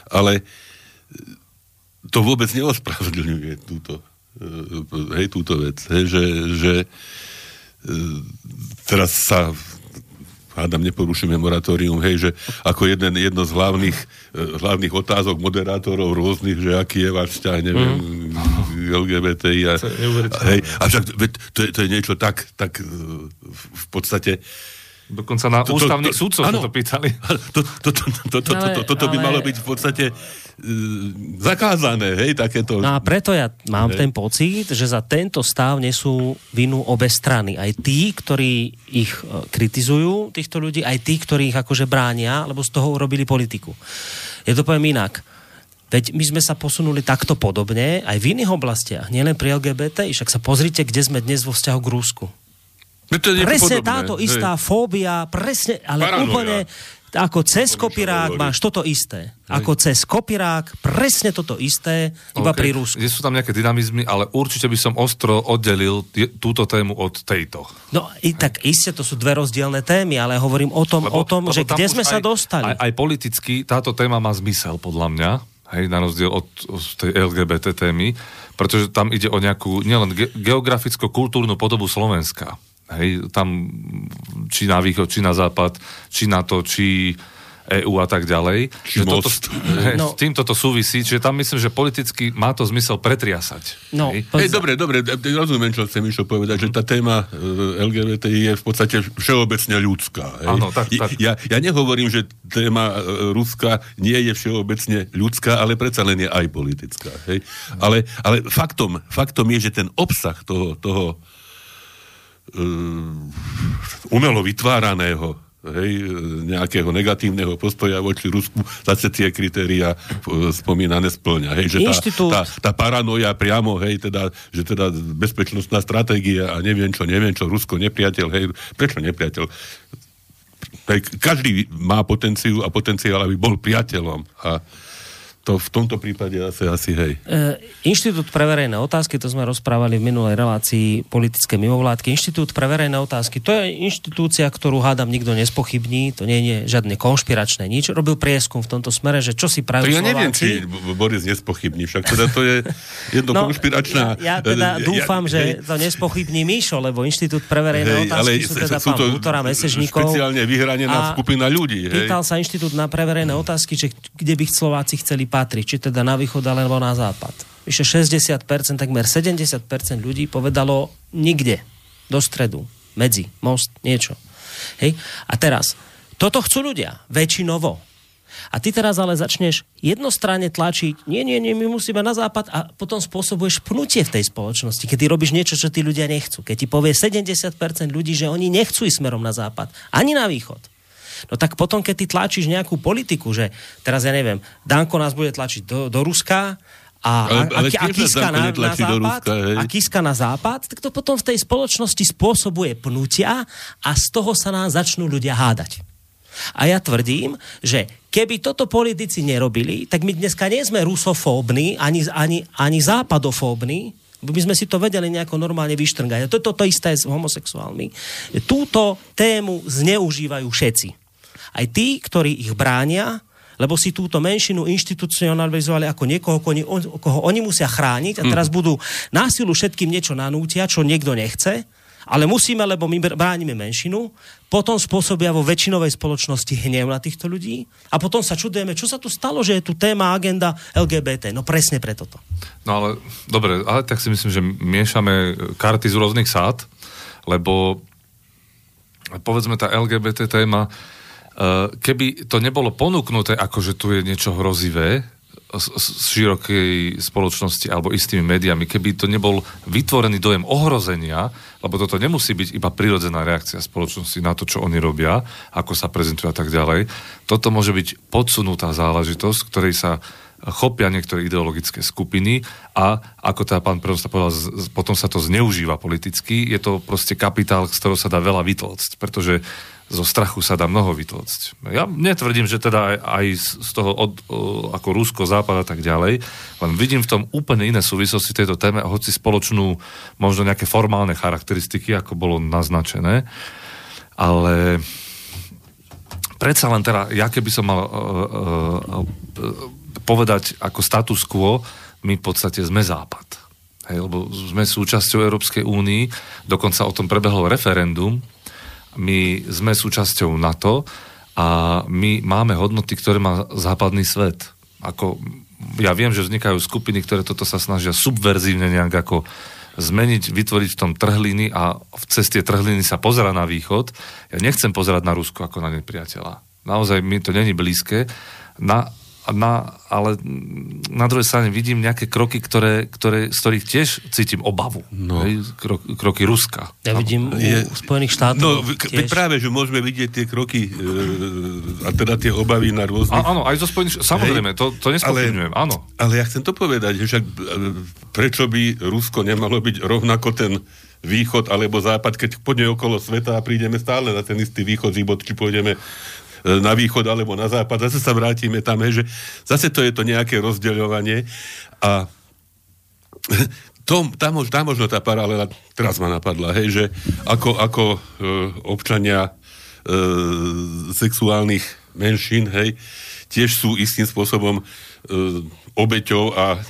ale to vôbec neospravedlňuje túto E, hej, túto vec, hej, že, že e, teraz sa hádam, neporušíme moratórium, hej, že ako jeden, jedno z hlavných, e, hlavných otázok moderátorov rôznych, že aký je váš vzťah, neviem, mm. LGBTI a, a, hej, a však to je, to je niečo tak, tak v podstate Dokonca na to, ústavných to, to, súdcov to pýtali. To, to, to, to, to, to, toto by malo byť v podstate zakázané, hej, takéto. No a preto ja mám hej. ten pocit, že za tento stav nesú vinu obe strany. Aj tí, ktorí ich e, kritizujú, týchto ľudí, aj tí, ktorí ich akože bránia, lebo z toho urobili politiku. Ja to poviem inak. Veď my sme sa posunuli takto podobne aj v iných oblastiach, nielen pri LGBT, však sa pozrite, kde sme dnes vo vzťahu k Rúsku. No to je presne podobné, táto hej. istá fóbia, presne, ale Paranoja. úplne ako cez kopirák máš toto isté. Ako cez kopirák, presne toto isté, iba okay. pri Rusku. Nie sú tam nejaké dynamizmy, ale určite by som ostro oddelil túto tému od tejto. No i tak isté, to sú dve rozdielne témy, ale hovorím o tom, lebo, o tom že kde sme aj, sa dostali. Aj, aj politicky táto téma má zmysel, podľa mňa, hej, na rozdiel od, od tej LGBT témy, pretože tam ide o nejakú nielen ge- geograficko-kultúrnu podobu Slovenska Hej, tam či na východ, či na západ, či na to, či EU a tak ďalej. Či toto, hej, no. S týmto to súvisí, čiže tam myslím, že politicky má to zmysel pretriasať. No, hej, hej dobre, dobre, rozumiem, čo chcem išlo povedať, že tá téma e, LGBT je v podstate všeobecne ľudská. Hej. Áno, tak, tak. Ja, ja nehovorím, že téma e, Ruska nie je všeobecne ľudská, ale predsa len je aj politická. Hej. Ale, ale faktom, faktom je, že ten obsah toho, toho umelo vytváraného hej, nejakého negatívneho postoja voči Rusku, zase tie kritéria uh, spomínané splňa. Hej, že tá, tá, tá paranoja priamo, hej, teda, že teda bezpečnostná stratégia a neviem čo, neviem čo, Rusko nepriateľ, hej, prečo nepriateľ? Hej, každý má potenciu a potenciál, aby bol priateľom. A to v tomto prípade asi, asi hej. E, Inštitút pre verejné otázky, to sme rozprávali v minulej relácii politické mimovládky. Inštitút pre verejné otázky, to je inštitúcia, ktorú hádam nikto nespochybní, to nie je žiadne konšpiračné nič. Robil prieskum v tomto smere, že čo si prajú to ja neviem, či Boris nespochybní, však teda to je jedno no, konšpiračná... Ja, ja teda dúfam, ja, že hej. to nespochybní Mišo, lebo Inštitút pre verejné hej, otázky ale sú teda sú Bútora Mesežníkov. Špeciálne vyhranená skupina ľudí. Hej. Pýtal sa Inštitút na pre verejné otázky, že kde by Slováci chceli patrí, či teda na východ alebo na západ. Vyše 60%, takmer 70% ľudí povedalo nikde, do stredu, medzi, most, niečo. Hej? A teraz, toto chcú ľudia, väčšinovo. A ty teraz ale začneš jednostranne tlačiť, nie, nie, nie, my musíme na západ a potom spôsobuješ pnutie v tej spoločnosti, keď ty robíš niečo, čo tí ľudia nechcú. Keď ti povie 70% ľudí, že oni nechcú ísť smerom na západ, ani na východ No tak potom, keď ty tlačíš nejakú politiku, že teraz ja neviem, Danko nás bude tlačiť do, do Ruska, a, ale, ale a, a, Kiska na, na západ, Ruska, a Kiska na západ, tak to potom v tej spoločnosti spôsobuje pnutia a z toho sa nám začnú ľudia hádať. A ja tvrdím, že keby toto politici nerobili, tak my dneska nie sme rusofóbni, ani, ani, ani západofóbni, by sme si to vedeli nejako normálne vyštrngať. A toto to, to isté s homosexuálmi. Túto tému zneužívajú všetci aj tí, ktorí ich bránia, lebo si túto menšinu inštitucionalizovali ako niekoho, koho oni musia chrániť a teraz mhm. budú násilu všetkým niečo nanútia, čo niekto nechce ale musíme, lebo my bránime menšinu, potom spôsobia vo väčšinovej spoločnosti hnev na týchto ľudí a potom sa čudujeme, čo sa tu stalo, že je tu téma, agenda LGBT. No presne preto to. No ale, dobre, ale tak si myslím, že miešame karty z rôznych sád, lebo povedzme tá LGBT téma, keby to nebolo ponúknuté ako, že tu je niečo hrozivé, z širokej spoločnosti alebo istými médiami, keby to nebol vytvorený dojem ohrozenia, lebo toto nemusí byť iba prirodzená reakcia spoločnosti na to, čo oni robia, ako sa prezentujú a tak ďalej. Toto môže byť podsunutá záležitosť, ktorej sa chopia niektoré ideologické skupiny a ako teda pán predosta povedal, potom sa to zneužíva politicky. Je to proste kapitál, z ktorého sa dá veľa vytlcť, pretože zo strachu sa dá mnoho vytlcť. Ja netvrdím, že teda aj, aj z toho od, ako Rusko, Západ a tak ďalej, len vidím v tom úplne iné súvislosti tejto téme, hoci spoločnú možno nejaké formálne charakteristiky, ako bolo naznačené, ale predsa len teda, ja keby som mal uh, uh, uh, povedať ako status quo, my v podstate sme Západ. Hej, lebo sme súčasťou Európskej únii, dokonca o tom prebehlo referendum, my sme súčasťou NATO a my máme hodnoty, ktoré má západný svet. Ako, ja viem, že vznikajú skupiny, ktoré toto sa snažia subverzívne nejak ako zmeniť, vytvoriť v tom trhliny a v ceste trhliny sa pozera na východ. Ja nechcem pozerať na Rusko ako na nepriateľa. Naozaj mi to není blízke. Na, na, ale na druhej strane vidím nejaké kroky, ktoré, ktoré, z ktorých tiež cítim obavu. No. Hej, krok, kroky Ruska. Ja vidím je, u Spojených štátov. No, tiež. práve, že môžeme vidieť tie kroky e, a teda tie obavy na rôznych... A, áno, aj zo Spojených štátov. Samozrejme, to, to nespochybňujem, áno. Ale ja chcem to povedať, že však e, prečo by Rusko nemalo byť rovnako ten východ alebo západ, keď pôjdeme okolo sveta a prídeme stále na ten istý východ, výbod, či pôjdeme na východ alebo na západ, zase sa vrátime tam, hej, že zase to je to nejaké rozdeľovanie. A to, tá, mož, tá možno tá paralela teraz ma napadla, hej, že ako, ako e, občania e, sexuálnych menšín, hej, tiež sú istým spôsobom e, obeťou a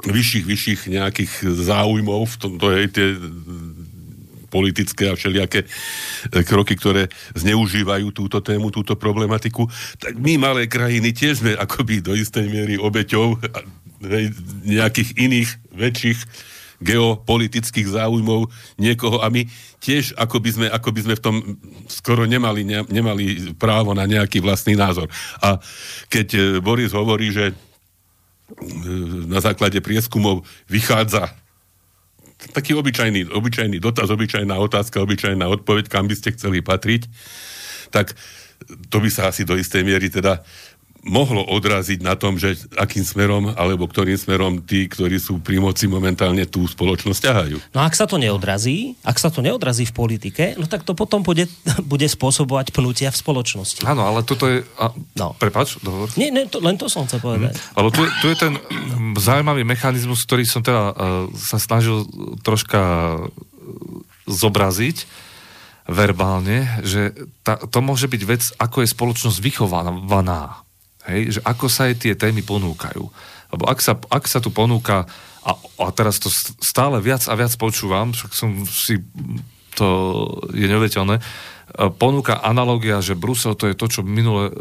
vyšších, vyšších nejakých záujmov v tomto, hej, tie politické a všelijaké e, kroky, ktoré zneužívajú túto tému, túto problematiku, tak my malé krajiny tiež sme akoby do istej miery obeťou nejakých iných väčších geopolitických záujmov niekoho a my tiež ako by sme, ako by sme v tom skoro nemali, ne, nemali právo na nejaký vlastný názor. A keď e, Boris hovorí, že e, na základe prieskumov vychádza taký obyčajný, obyčajný dotaz, obyčajná otázka, obyčajná odpoveď, kam by ste chceli patriť, tak to by sa asi do istej miery teda mohlo odraziť na tom, že akým smerom alebo ktorým smerom tí, ktorí sú pri moci momentálne tú spoločnosť ťahajú. No ak sa to neodrazí, ak sa to neodrazí v politike, no tak to potom bude, bude spôsobovať pnutia v spoločnosti. Áno, ale toto je... A, no. Prepač, dohovor. Nie, nie to, len to som chcel povedať. Hm. Ale tu, tu je ten zaujímavý mechanizmus, ktorý som teda uh, sa snažil troška zobraziť verbálne, že ta, to môže byť vec, ako je spoločnosť vychovaná. Hej, že ako sa aj tie témy ponúkajú. Lebo ak sa, ak sa tu ponúka, a, a teraz to stále viac a viac počúvam, však som si, to je neuveriteľné, e, ponúka analogia, že Brusel to je to, čo minule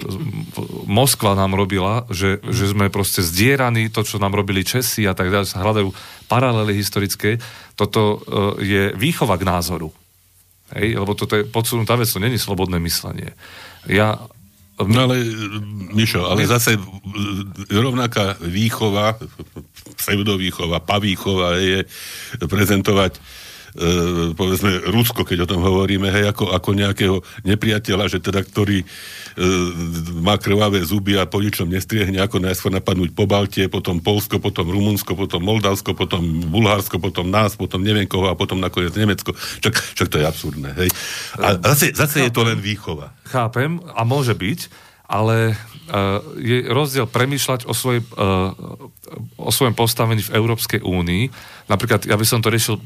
Moskva nám robila, že, že sme proste zdieraní, to, čo nám robili Česi a tak ďalej, sa hľadajú paralely historické. Toto e, je výchova k názoru. Hej, lebo toto je podsunutá vec, to není slobodné myslenie. Ja No ale, Mišo, ale zase rovnaká výchova, pseudovýchova, pavýchova je prezentovať e, povedzme Rusko, keď o tom hovoríme, hej, ako, ako nejakého nepriateľa, že teda, ktorý e, má krvavé zuby a po ničom nestriehne, ako najskôr napadnúť po Baltie, potom Polsko, potom Rumunsko, potom Moldavsko, potom Bulharsko, potom nás, potom neviem koho a potom nakoniec Nemecko. Čak, čak to je absurdné, hej. A zase, zase je to len výchova. Chápem a môže byť, ale uh, je rozdiel premýšľať o, svoj, uh, o svojom postavení v Európskej únii. Napríklad, ja by som to riešil,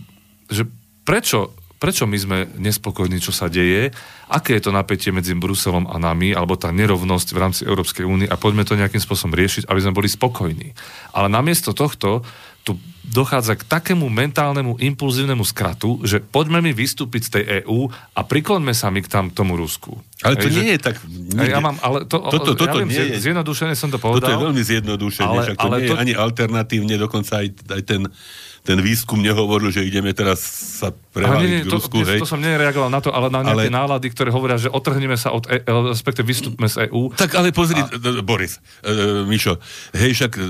že prečo, prečo my sme nespokojní, čo sa deje, aké je to napätie medzi Bruselom a nami, alebo tá nerovnosť v rámci Európskej únie a poďme to nejakým spôsobom riešiť, aby sme boli spokojní. Ale namiesto tohto tu dochádza k takému mentálnemu impulzívnemu skratu, že poďme mi vystúpiť z tej EÚ a prikloňme sa my k tam tomu Rusku. Ale to Hej, nie že- je tak... Hej, ja mám, ale to, Toto- toto ja viem, nie je- zjednodušene som to Toto je povedal. veľmi zjednodušené, Ale- však to ale nie to- je ani alternatívne, dokonca aj, aj ten, ten výskum nehovoril, že ideme teraz sa nie, preváliť nie, k to, Rusku, hej. to som nereagoval na to, ale na nejaké Ale- nálady, ktoré hovoria, že otrhneme sa od, e, respektive vystúpme z EÚ. Tak ale pozri, a... Boris, uh, Mišo, hej, však e,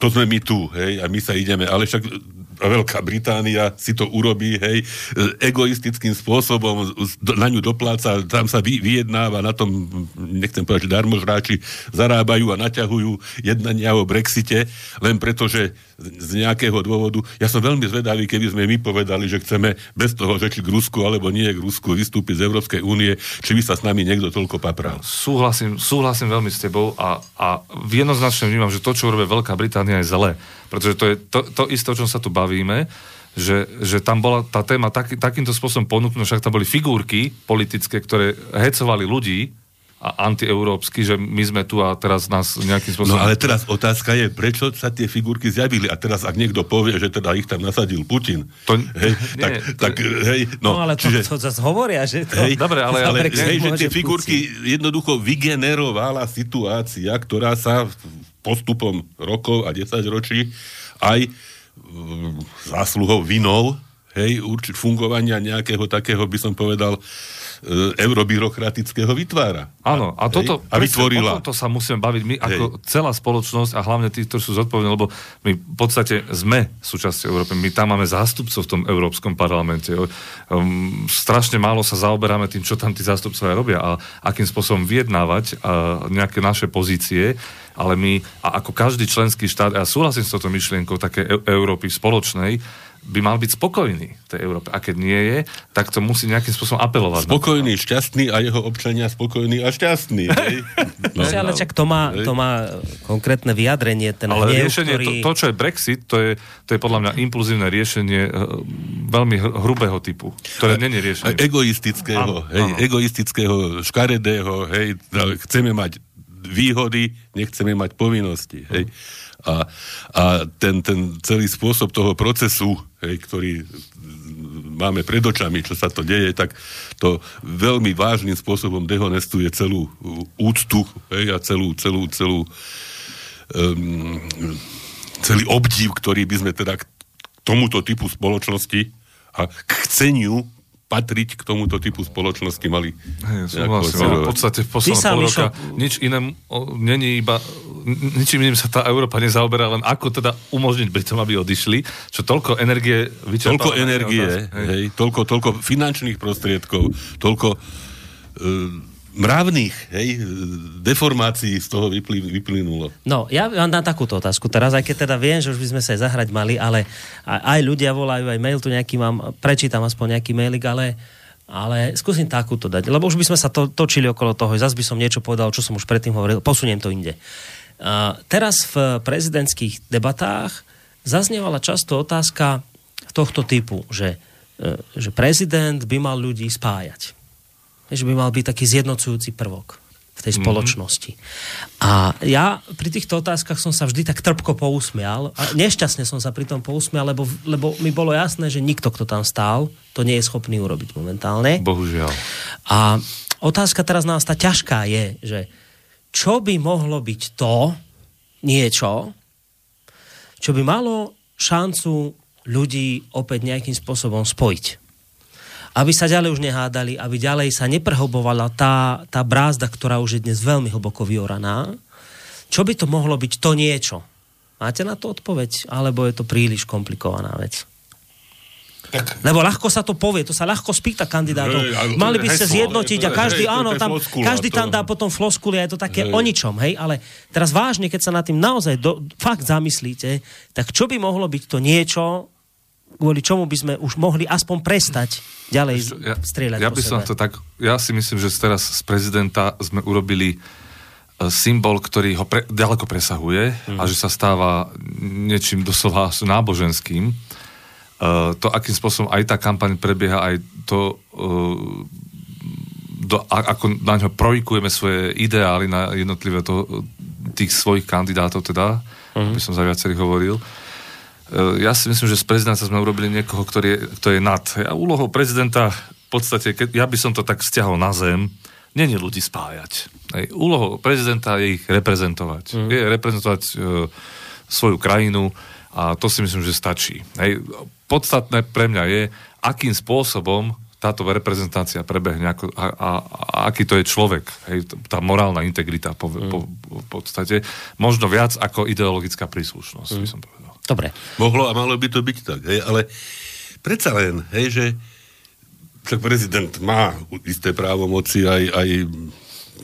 to sme my tu, hej, a my sa ideme, ale však e, Veľká Británia si to urobí, hej, egoistickým spôsobom na ňu dopláca, tam sa vy, vyjednáva, na tom, nechcem povedať, že darmožráči zarábajú a naťahujú jednania o Brexite, len preto, že z nejakého dôvodu, ja som veľmi zvedavý, keby sme my povedali, že chceme bez toho, že či k Rusku alebo nie k Rusku vystúpiť z Európskej únie, či by sa s nami niekto toľko papral. Súhlasím, súhlasím veľmi s tebou a, a jednoznačne vnímam, že to, čo robí Veľká Británia, je zlé. Pretože to je to, to isté, o čom sa tu bavíme, že, že tam bola tá téma taký, takýmto spôsobom ponúknúť, však tam boli figurky politické, ktoré hecovali ľudí a antieurópsky, že my sme tu a teraz nás nejakým spôsobom... No ale teraz otázka je, prečo sa tie figurky zjavili? A teraz, ak niekto povie, že teda ich tam nasadil Putin, To- hej, nie, tak, to- tak, hej, No, no, ale to, čiže, to zase hovoria, že to... hej, Dobre, ale- ale hej, že tie Putin. figurky jednoducho vygenerovala situácia, ktorá sa postupom rokov a desaťročí aj mm, zásluhou vinou hej, urči, fungovania nejakého takého, by som povedal, e, eurobyrokratického vytvára. Áno, a toto, a vytvorila. o tomto sa musíme baviť my ako celá spoločnosť a hlavne tí, ktorí sú zodpovední, lebo my v podstate sme súčasťou Európy. My tam máme zástupcov v tom Európskom parlamente. Um, strašne málo sa zaoberáme tým, čo tam tí zástupcovia robia a akým spôsobom vyjednávať uh, nejaké naše pozície, ale my, a ako každý členský štát, a ja súhlasím s touto myšlienkou také e- Európy spoločnej, by mal byť spokojný v tej Európe. A keď nie je, tak to musí nejakým spôsobom apelovať. na to. Spokojný, šťastný a jeho občania spokojní a šťastní. Hej? No, ale čak to má, to má konkrétne vyjadrenie, ten Ale hnev, riešenie, ktorý... to, to, čo je Brexit, to je, to je podľa mňa impulzívne riešenie e, veľmi hr- hrubého typu, ktoré není A riešenie. egoistického, Áno, hej, áno. egoistického, škaredého, hej, chceme mať výhody, nechceme mať povinnosti, hej. A, a ten, ten celý spôsob toho procesu, hej, ktorý máme pred očami, čo sa to deje, tak to veľmi vážnym spôsobom dehonestuje celú úctu, hej, a celú, celú, celú um, celý obdiv, ktorý by sme teda k tomuto typu spoločnosti a k chceniu patriť k tomuto typu spoločnosti mali Hej, súhlasím, v podstate v poslednom pol Mišo- roka nič iné není iba ničím iným sa tá Európa nezaoberá, len ako teda umožniť Britom, aby odišli, čo toľko energie vyčerpáva. Toľko energie. Hej. hej, toľko, toľko finančných prostriedkov, toľko e, mravných, hej, deformácií z toho vyplý, vyplynulo. No, ja vám dám takúto otázku teraz, aj keď teda viem, že už by sme sa aj zahrať mali, ale aj ľudia volajú, aj mail tu nejaký mám, prečítam aspoň nejaký mailik, ale, ale skúsim takúto dať, lebo už by sme sa to, točili okolo toho, zase by som niečo povedal, čo som už predtým hovoril, posuniem to inde. Uh, teraz v prezidentských debatách zaznievala často otázka tohto typu, že, uh, že prezident by mal ľudí spájať že by mal byť taký zjednocujúci prvok v tej spoločnosti. A ja pri týchto otázkach som sa vždy tak trpko pousmial a nešťastne som sa pri tom pousmial, lebo, lebo mi bolo jasné, že nikto, kto tam stál, to nie je schopný urobiť momentálne. Bohužiaľ. A otázka teraz nás tá ťažká je, že čo by mohlo byť to niečo, čo by malo šancu ľudí opäť nejakým spôsobom spojiť aby sa ďalej už nehádali, aby ďalej sa neprehlbovala tá, tá brázda, ktorá už je dnes veľmi hlboko vyoraná. Čo by to mohlo byť to niečo? Máte na to odpoveď? Alebo je to príliš komplikovaná vec? Tak, Lebo ľahko sa to povie, to sa ľahko spýta kandidátov. Hej, Mali by heslo, zjednotiť a každý, hej, áno, tam, floskula, každý tam dá potom floskuly a je to také Hej. o ničom, hej, ale teraz vážne, keď sa nad tým naozaj do, fakt zamyslíte, tak čo by mohlo byť to niečo, kvôli čomu by sme už mohli aspoň prestať ďalej Ja, strieľať ja by som sebe. to tak, ja si myslím, že teraz z prezidenta sme urobili e, symbol, ktorý ho pre, ďaleko presahuje Mhm. a že sa stáva niečím doslova náboženským. Uh, to, akým spôsobom aj tá kampaň prebieha, aj to, uh, do, a, ako na ňo projikujeme svoje ideály na jednotlivé to, tých svojich kandidátov, teda, Mhm. by som za viacerých hovoril, ja si myslím, že z prezidenta sme urobili niekoho, ktorý je, kto je nad. A úlohou prezidenta v podstate, keď, ja by som to tak stiahol na zem, není ľudí spájať. Hej. Úlohou prezidenta je ich reprezentovať. Mm. Je reprezentovať e, svoju krajinu a to si myslím, že stačí. Hej. Podstatné pre mňa je, akým spôsobom táto reprezentácia prebehne, ako, a, a, a aký to je človek, hej, tá morálna integrita po, mm. po, po podstate, možno viac ako ideologická príslušnosť, mm. by som povedal. Dobre. Mohlo a malo by to byť tak, hej, ale predsa len, hej, že tak prezident má isté právomoci aj, aj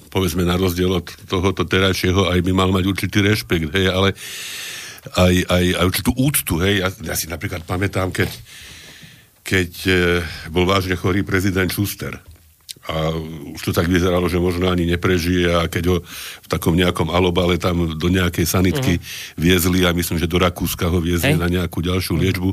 povedzme na rozdiel od tohoto terajšieho, aj by mal mať určitý rešpekt, hej, ale aj, aj, aj určitú úctu, hej. Ja, ja si napríklad pamätám, keď keď e, bol vážne chorý prezident Schuster. A už to tak vyzeralo, že možno ani neprežije a keď ho v takom nejakom alobale tam do nejakej sanitky uh-huh. viezli a myslím, že do Rakúska ho viezli hey. na nejakú ďalšiu uh-huh. liečbu.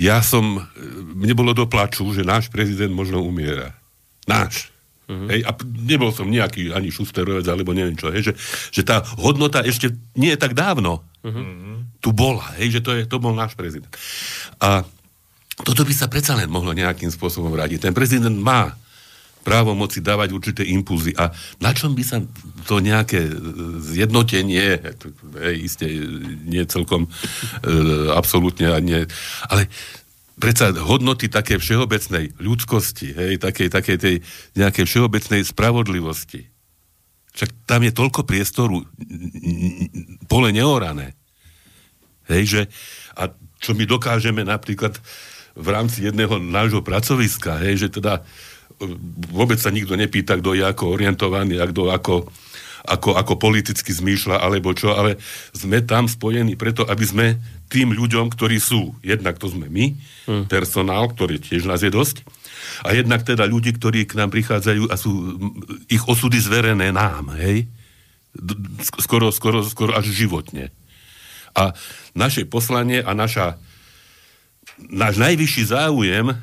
Ja som, mne bolo do plaču, že náš prezident možno umiera. Náš. Uh-huh. Hej, a nebol som nejaký ani šusterovec, alebo neviem čo, hej, že, že tá hodnota ešte nie je tak dávno uh-huh. tu bola, hej, že to, je, to bol náš prezident. A toto by sa predsa len mohlo nejakým spôsobom radiť. Ten prezident má právo moci dávať určité impulzy. A na čom by sa to nejaké zjednotenie, je isté nie celkom e, absolútne, nie, ale predsa hodnoty také všeobecnej ľudskosti, hej, takej, takej tej nejakej všeobecnej spravodlivosti. Však tam je toľko priestoru, pole neorané. Hej, že, a čo my dokážeme napríklad v rámci jedného nášho pracoviska, hej, že teda e, vôbec sa nikto nepýta, kto je ako orientovaný a kto ako, ako, ako politicky zmýšľa alebo čo, ale sme tam spojení preto, aby sme tým ľuďom, ktorí sú, jednak to sme my, hmm. personál, ktorý tiež nás je dosť, a jednak teda ľudí, ktorí k nám prichádzajú a sú ich osudy zverené nám, hej? Skoro, skoro, skoro až životne. A naše poslanie a naša náš najvyšší záujem e,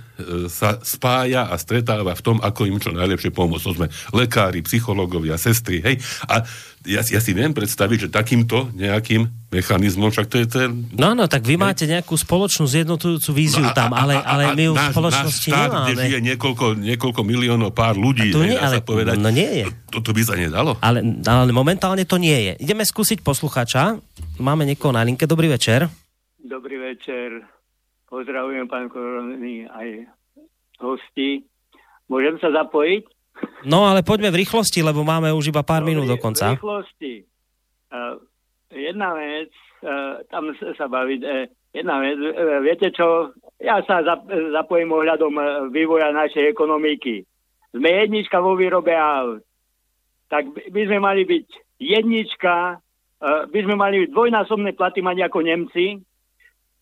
sa spája a stretáva v tom, ako im čo najlepšie pomôcť. To sme lekári, psychológovia, sestry, hej. A ja, ja si viem predstaviť, že takýmto nejakým mechanizmom, však to je ten... No, no, tak vy hej. máte nejakú spoločnú zjednotujúcu víziu no a, tam, ale, ale my v spoločnosti náš štát, nemáme. kde žije niekoľko, niekoľko miliónov pár ľudí, to nie, ale, povedať, no nie je. To, to by sa nedalo. Ale, ale momentálne to nie je. Ideme skúsiť posluchača. Máme niekoho na linke. Dobrý večer. Dobrý večer. Pozdravujem pán Korony aj hosti. Môžem sa zapojiť? No ale poďme v rýchlosti, lebo máme už iba pár Dobre, minút do konca. V rýchlosti. Uh, jedna vec, uh, tam sa baviť, uh, jedna vec, uh, viete čo, ja sa zap, zapojím ohľadom vývoja našej ekonomiky. Sme jednička vo výrobe aut. Tak by sme mali byť jednička, uh, by sme mali dvojnásobné platy mať ako Nemci,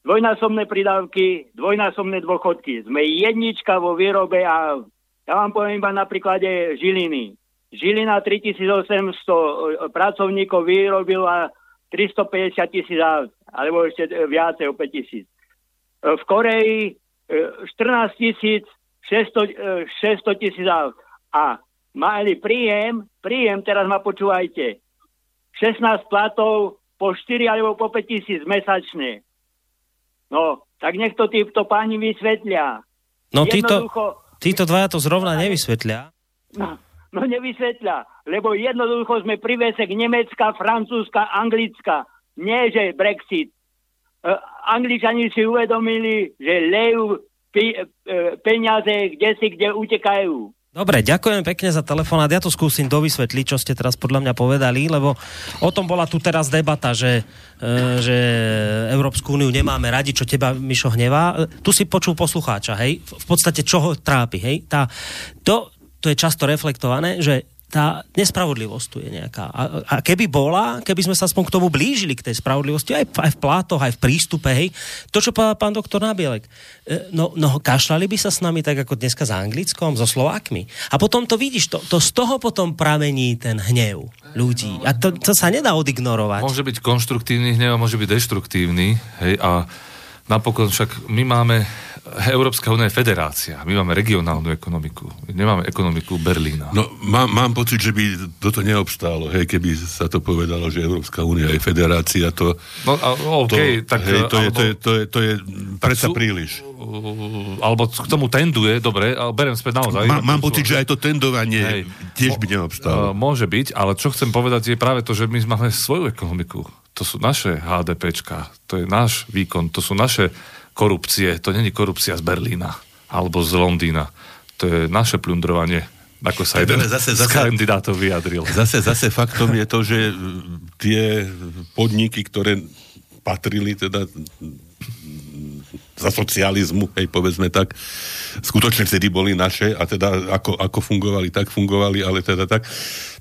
dvojnásobné pridávky, dvojnásobné dôchodky. Sme jednička vo výrobe a ja vám poviem iba na príklade Žiliny. Žilina 3800 pracovníkov vyrobila 350 tisíc aut, alebo ešte viacej o 5 tisíc. V Koreji 14 tisíc 600, 600 tisíc. A mali príjem, príjem, teraz ma počúvajte, 16 platov po 4 alebo po 5 tisíc mesačne. No, tak nech to títo páni vysvetlia. No títo, títo dvaja to zrovna nevysvetlia. No, no nevysvetlia, lebo jednoducho sme privesek Nemecka, Francúzska, Anglicka. Nie, že Brexit. Uh, Angličani si uvedomili, že lejú pi, uh, peniaze kde si, kde utekajú. Dobre, ďakujem pekne za telefonát. Ja to skúsim dovysvetliť, čo ste teraz podľa mňa povedali, lebo o tom bola tu teraz debata, že, e, že Európsku úniu nemáme radi, čo teba, Mišo, hnevá. Tu si počul poslucháča, hej? V podstate, čo ho trápi, hej? Tá, to, to je často reflektované, že tá nespravodlivosť tu je nejaká. A, a keby bola, keby sme sa aspoň k tomu blížili, k tej spravodlivosti, aj, aj v plátoch, aj v prístupe, hej, to, čo povedal pán doktor Nabielek, e, no, no kašľali by sa s nami tak ako dneska s Anglickom, so Slovákmi. A potom to vidíš, to, to z toho potom pramení ten hnev ľudí. A to, to sa nedá odignorovať. Môže byť konštruktívny hnev môže byť deštruktívny, hej, a napokon však my máme Európska únia je federácia. My máme regionálnu ekonomiku. Nemáme ekonomiku Berlína. No, mám, mám pocit, že by toto neobstálo, hej, keby sa to povedalo, že Európska únia je federácia, to... No, a, OK, to, tak... hej, to, je, alebo- to, je, to, je, to je predsa sú- príliš. Uh, alebo k tomu tenduje, dobre, ale berem späť naozaj. Má, mám pocit, že aj to tendovanie Hej. tiež by Uh, neobstálo. môže byť, ale čo chcem povedať je práve to, že my máme svoju ekonomiku. To sú naše HDPčka, to je náš výkon, to sú naše korupcie, to není korupcia z Berlína alebo z Londýna. To je naše plundrovanie, ako sa jeden Ale zase- z zase- kandidátov vyjadril. Zase, zase faktom je to, že mm, tie podniky, ktoré patrili teda za socializmu, hej, povedzme tak, skutočne vtedy boli naše a teda ako, ako fungovali, tak fungovali, ale teda tak,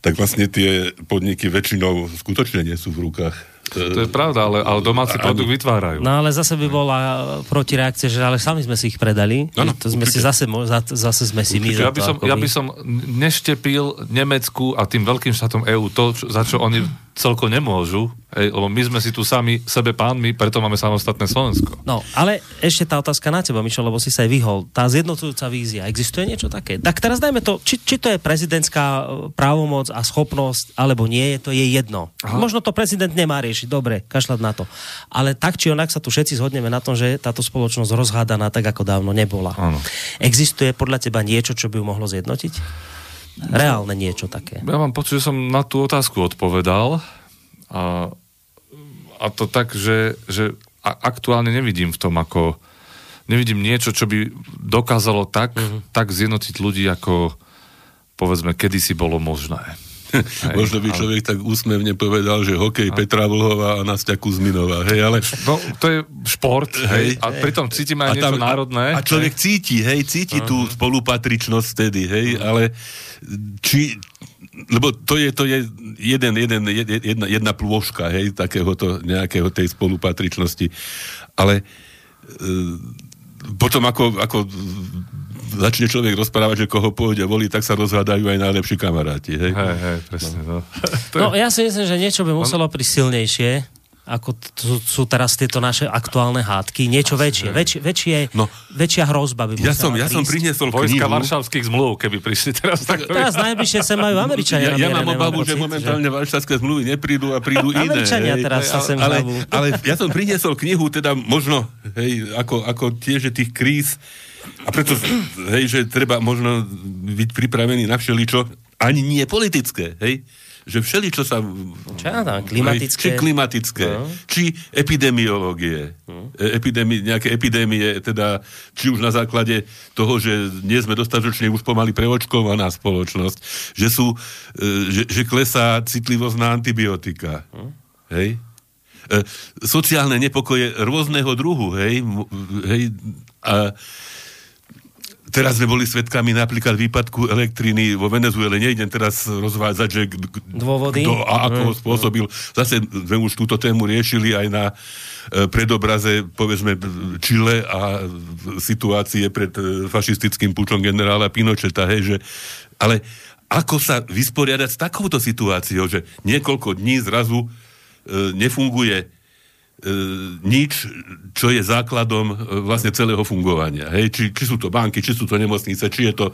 tak vlastne tie podniky väčšinou skutočne nie sú v rukách. To je pravda, ale, ale domáci Ani- produkt vytvárajú. No ale zase by bola protireakcia, že ale sami sme si ich predali. Áno, to sme si určite. zase, mo- za- zase sme si my Čiže za ja by, som, ja by som neštepil Nemecku a tým veľkým štátom EÚ to, čo, za čo oni celko nemôžu, ej, lebo my sme si tu sami sebe pánmi, preto máme samostatné Slovensko. No, ale ešte tá otázka na teba, Mišo, lebo si sa aj vyhol. Tá zjednocujúca vízia, existuje niečo také? Tak teraz dajme to, či, či to je prezidentská e, právomoc a schopnosť, alebo nie, je to je jedno. Aha. Možno to prezident nemá riešiť, dobre, kašľať na to. Ale tak či onak sa tu všetci zhodneme na tom, že táto spoločnosť rozhádaná tak, ako dávno nebola. Áno. Existuje podľa teba niečo, čo by ju mohlo zjednotiť? Reálne niečo také. Ja mám pocit, že som na tú otázku odpovedal a, a to tak, že, že aktuálne nevidím v tom ako nevidím niečo, čo by dokázalo tak, mm-hmm. tak zjednotiť ľudí, ako povedzme, kedysi bolo možné. Hej, Možno by ale- človek tak úsmevne povedal, že hokej Petra Vlhová a Nastia Kuzminová, hej, ale... No, to je šport, hej, Hej. a pritom cítime aj niečo národné. A človek cíti, hej, cíti tú spolupatričnosť vtedy, hej, ale či... Lebo to je, to je jeden, jeden, jed- jedna, jedna plôžka, hej, takéhoto nejakého tej spolupatričnosti. Ale e, potom ako, ako začne človek rozprávať, že koho pôjde voliť, tak sa rozhádajú aj najlepší kamaráti, hej. Hej, hej, presne. No. To je- No ja si myslím, že niečo by muselo prísť silnejšie, ako t- sú, sú teraz tieto naše aktuálne hádky. Niečo väčšie. Väč, väčšie No. väčšia hrozba by musela Ja som, ja som prísť. priniesol Vojska knihu. varšavských zmluv, keby prišli teraz. Tak Teraz najbližšie sa majú Američania Ja, ja mám obavu, že momentálne varšavské zmluvy neprídu a prídu iné. Američania hej. teraz sa sem ale, hľavú. ale ja som priniesol knihu, teda možno, hej, ako, ako tiež tých kríz, a preto, hej, že treba možno byť pripravený na všeličo, ani nie politické, hej, že všeličo sa... Čo ja tam, klimatické? Hej, či klimatické, No. či epidemiológie, e- epidémie, nejaké epidémie, teda či už na základe toho, že nie sme dostatočne už pomaly preočkovaná spoločnosť, že sú, e, že, že klesá citlivosť na antibiotika. Hej? E, sociálne nepokoje rôzneho druhu, hej? Hej? A teraz sme boli svedkami napríklad výpadku elektriny vo Venezuele. Nejdem teraz rozvádzať, že k- k- Dôvody? kto a ako ho spôsobil. Zase sme už túto tému riešili aj na e, predobraze, povedzme, Čile a situácie pred e, fašistickým pučom generála Pinocheta, hej, že, ale ako sa vysporiadať s takouto situáciou, že niekoľko dní zrazu e, nefunguje nič, čo je základom e, vlastne celého fungovania. Hej? Či, či sú to banky, či sú to nemocnice, či je to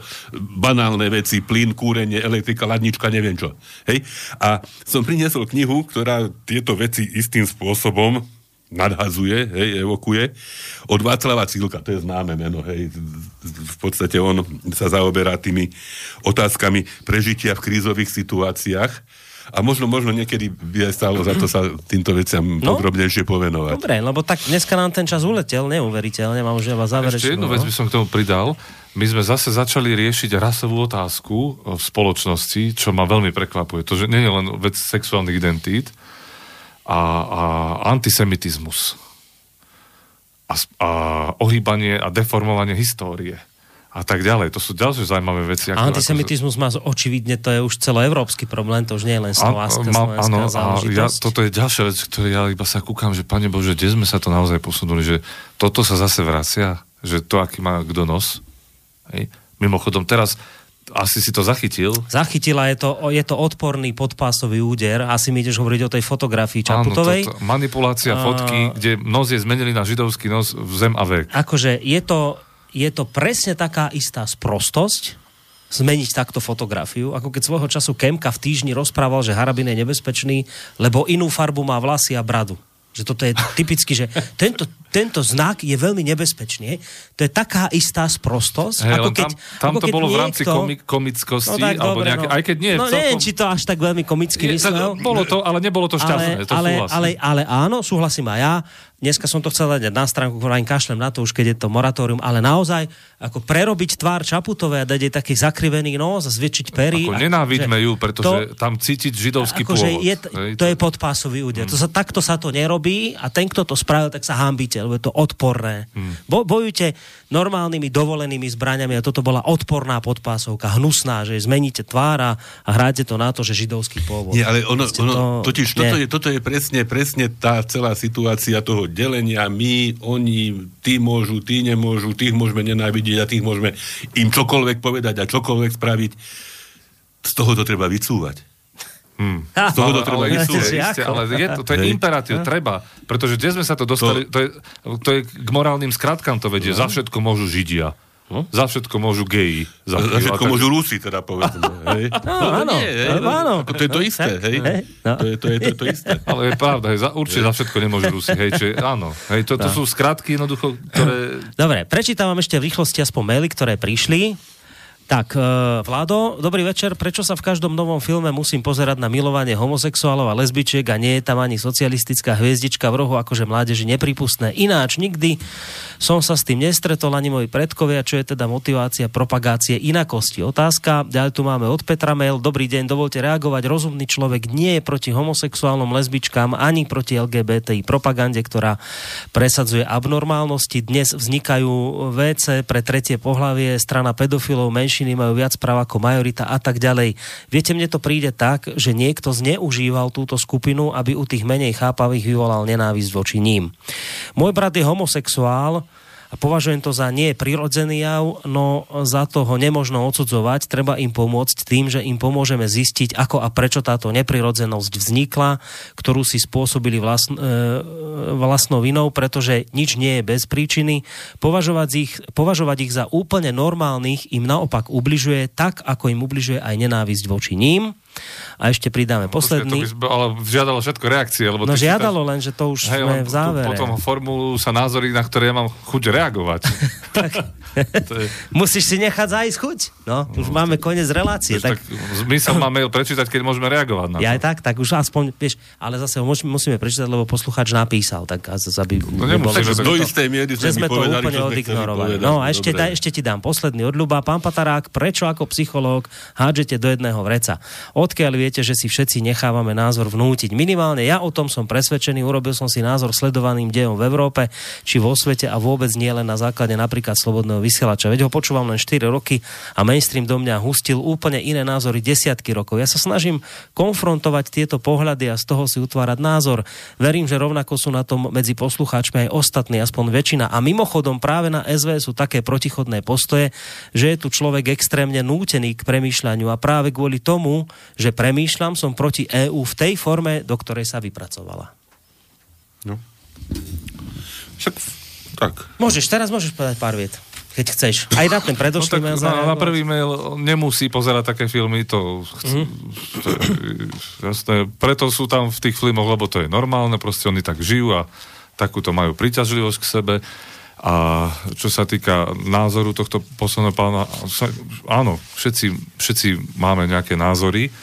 banálne veci, plyn, kúrenie, elektrika, ladnička, neviem čo. Hej? A som priniesol knihu, ktorá tieto veci istým spôsobom nadhazuje, hej, evokuje, od Václava Cílka, to je známe meno, hej, v podstate on sa zaoberá tými otázkami prežitia v krízových situáciách a možno, možno niekedy by aj stálo za to sa týmto veciam No. podrobnejšie povenovať. Dobre, lebo tak dneska nám ten čas uletel, neuveriteľne, mám už iba záverečnú. Ešte jednu vec by som k tomu pridal. My sme zase začali riešiť rasovú otázku v spoločnosti, čo ma veľmi prekvapuje. To, že nie je len vec sexuálnych identít a, a antisemitizmus a, a ohýbanie a deformovanie histórie a tak ďalej. To sú ďalšie zaujímavé veci. A antisemitizmus má očividne, to je už celoevropský problém, to už nie je len slovenská, slovenská áno, a ja, toto je ďalšia vec, ktoré ja iba sa kúkam, že pane Bože, kde sme sa to naozaj posunuli, že toto sa zase vracia, že to, aký má kto nos. Hej. Mimochodom, teraz asi si to zachytil. Zachytila, je to, je to odporný podpásový úder. Asi mi ideš hovoriť o tej fotografii Čaputovej. Áno, to, to, manipulácia a... fotky, kde nos je zmenili na židovský nos v zem a vek. Akože je to, je to presne taká istá sprostosť, zmeniť takto fotografiu, ako keď svojho času Kemka v týždni rozprával, že Harabin je nebezpečný, lebo inú farbu má vlasy a bradu. Že toto je typicky, že tento, tento znak je veľmi nebezpečný. To je taká istá sprostosť. Hey, ako keď, tam, tam ako to keď bolo niekto, v rámci komik, komickosti, no, tak, alebo dobre, nejaké, no. aj keď nie. No celkom, neviem, či to až tak veľmi komicky je, myslel. Bolo to, ale nebolo to šťastné. Ale, to ale, ale, ale áno, súhlasím aj ja. Dneska som to chcel dať na stránku, ktorá kašlem na to už, keď je to moratórium, ale naozaj ako prerobiť tvár Čaputovej a dať jej taký zakrivený nos a zväčšiť pery. Ako nenávidme ju, pretože to, tam cítiť židovský akože pôvod. Je, hej, to je podpásový úder. Mm. To sa, takto sa to nerobí a ten, kto to spravil, tak sa hambíte, lebo je to odporné. Mm. Bo, bojujte normálnymi dovolenými zbraniami a toto bola odporná podpásovka, hnusná, že zmeníte tvár a, a hráte to na to, že židovský pôvod. Nie, ale ono, ono to- totiž nie. toto je, toto je presne, presne tá celá situácia toho delenia my, oni, tí môžu, tí nemôžu, tých môžeme nenávidieť a tých môžeme im čokoľvek povedať a čokoľvek spraviť. Z toho to treba vycúvať. Hmm. Z toho to treba ale, isté, vysúvať. isté, ale je to, to je imperatív, treba. Pretože kde sme sa to dostali, to, je, to je k morálnym skratkám to vedie. Za všetko môžu Židia. Za všetko môžu geji. Za, Za všetko tak- môžu Rusi, teda povedzme. Hej. No, áno, nie, hej, no, áno. Ako to je to isté, hej. No. To je to, je to, to isté. Ale je pravda, hej, za, určite za všetko nemôžu Rusi. Hej, čiže, áno, hej, to, to sú skratky jednoducho, ktoré... Dobre, prečítam vám ešte v rýchlosti aspoň maily, ktoré prišli. Tak, e, Vlado, dobrý večer. Prečo sa v každom novom filme musím pozerať na milovanie homosexuálov a lesbičiek a nie je tam ani socialistická hviezdička v rohu, akože mládeži nepripustné. Ináč nikdy som sa s tým nestretol ani moji predkovia, čo je teda motivácia propagácie inakosti. Otázka, ďalej tu máme od Petra mail. Dobrý deň, dovolte reagovať. Rozumný človek nie je proti homosexuálnom lesbičkám ani proti LGBTI propagande, ktorá presadzuje abnormálnosti. Dnes vznikajú WC pre tretie pohlavie, strana pedofilov, menšiny majú viac práv ako majorita a tak ďalej. Viete, mne to príde tak, že niekto zneužíval túto skupinu, aby u tých menej chápavých vyvolal nenávisť voči ním. Môj brat je homosexuál, a považujem to za nie prirodzený jav, no za to ho nemožno odsudzovať. Treba im pomôcť tým, že im pomôžeme zistiť, ako a prečo táto neprirodzenosť vznikla, ktorú si spôsobili vlastn, e, vlastnou vinou, pretože nič nie je bez príčiny. Považovať ich, považovať ich za úplne normálnych im naopak ubližuje tak, ako im ubližuje aj nenávisť voči ním. A ešte pridáme posledný. Počkaj, To by, ale žiadalo všetko reakcie. Lebo No žiadalo čítaš- len, že to už Hej, sme v závere. Potom formulujú sa názory, na ktoré ja mám chuť reagovať. to je, Musíš si nechať zájsť chuť. No, už máme koniec relácie. tak, Tak, zmysel má mail prečítať, keď môžeme reagovať na to. ja aj tak, tak už aspoň, vieš, ale zase ho musíme prečítať, lebo posluchač napísal, tak aby No nemusíme, tak Do to- istej miery že sme to povedali, úplne odignorovali. povedať. No a ešte, Dobre. daj, ešte ti dám posledný odľuba. Pán Patarák, prečo ako psychológ hádžete do jedného vreca? Odkiaľ viete, že si všetci nechávame názor vnútiť? Minimálne ja o tom som presvedčený, urobil som si názor sledovaným dejom v Európe, či vo svete a vôbec nie len na základe napríklad slobodného vysielača. Veď ho počúvam len 4 roky a mainstream do mňa hustil úplne iné názory desiatky rokov. Ja sa snažím konfrontovať tieto pohľady a z toho si utvárať názor. Verím, že rovnako sú na tom medzi poslucháčmi aj ostatní, aspoň väčšina. A mimochodom práve na SV sú také protichodné postoje, že je tu človek extrémne nútený k premýšľaniu a práve kvôli tomu, že premýšľam, som proti EÚ v tej forme, do ktorej sa vypracovala. No. Však, tak. Môžeš, teraz môžeš povedať pár viet, keď chceš. Aj na ten No predošlý tak mail na, na prvý mail nemusí pozerať také filmy, to, chce, to jasné. Preto sú tam v tých filmoch, lebo to je normálne, proste oni tak žijú a takúto majú príťažlivosť k sebe. A čo sa týka názoru tohto posledného pána, sa, áno, všetci, všetci máme nejaké názory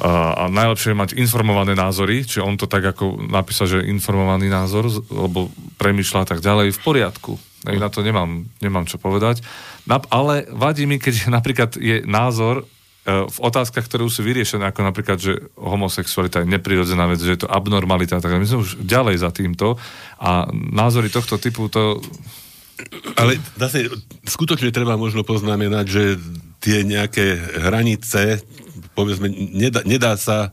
a, a najlepšie je mať informované názory, čiže on to tak ako napísal, že informovaný názor, lebo premyšľa tak ďalej, v poriadku. Na to nemám, nemám čo povedať. Ale vadí mi, keď napríklad je názor v otázkach, ktoré už sú vyriešené, ako napríklad, že homosexualita je neprirodzená vec, že je to abnormalita, tak my sme už ďalej za týmto a názory tohto typu to Ale zase skutočne treba možno poznamenať, že tie nejaké hranice, povedzme, nedá, nedá sa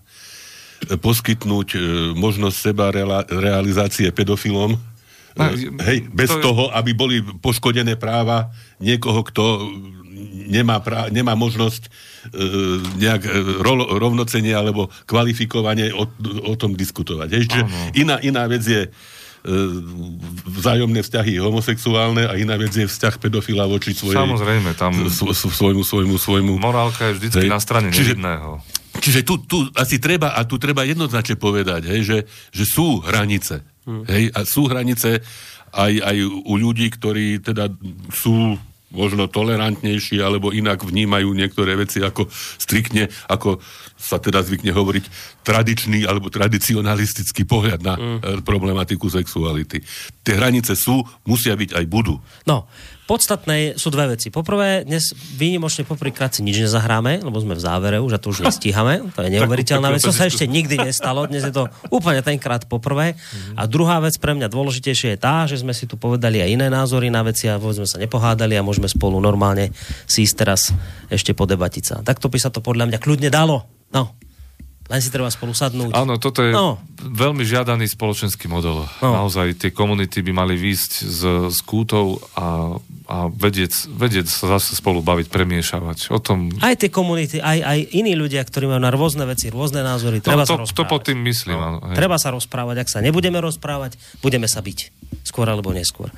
e, poskytnúť e, možnosť seba realizácie pedofilom, hej, bez to toho, aby boli poškodené práva niekoho, kto nemá, pra, nemá možnosť e, nejak e, ro, rovnocenie alebo kvalifikovanie o, o tom diskutovať. Hej, že iná, iná vec je e, vzájomné vzťahy homosexuálne a iná vec je vzťah pedofila voči svojej, Samozrejme, tam svojmu, svojmu, svojmu... Morálka je vždycky hej, na strane čiže, nevidného. Čiže tu, tu asi treba, a tu treba jednoznačne povedať, hej, že, že sú hranice. Hmm. Hej, a sú hranice aj, aj u ľudí, ktorí teda sú možno tolerantnejší alebo inak vnímajú niektoré veci ako striktne, ako sa teda zvykne hovoriť tradičný alebo tradicionalistický pohľad na mm. problematiku sexuality. Tie hranice sú, musia byť aj budú. No, podstatné sú dve veci. Poprvé, dnes výnimočne poprvýkrát si nič nezahráme, lebo sme v závere už a to už nestíhame. To je neuveriteľná vec. To sa ešte nikdy nestalo. Dnes je to úplne tenkrát poprvé. A druhá vec pre mňa dôležitejšie je tá, že sme si tu povedali aj iné názory na veci a sme sa nepohádali a môžeme spolu normálne si ísť teraz ešte podebatiť sa. Takto by sa to podľa mňa kľudne dalo. No, len si treba spolu sadnúť. Áno, toto je no. veľmi žiadaný spoločenský model. No. Naozaj tie komunity by mali výjsť z, z kútov a, a vedieť, vedieť sa zase spolu baviť, premiešavať. O tom... Aj tie komunity, aj, aj iní ľudia, ktorí majú na rôzne veci, rôzne názory, no, treba no, to, sa rozprávať. To pod tým myslím. No. Áno, treba sa rozprávať. Ak sa nebudeme rozprávať, budeme sa byť. Skôr alebo neskôr.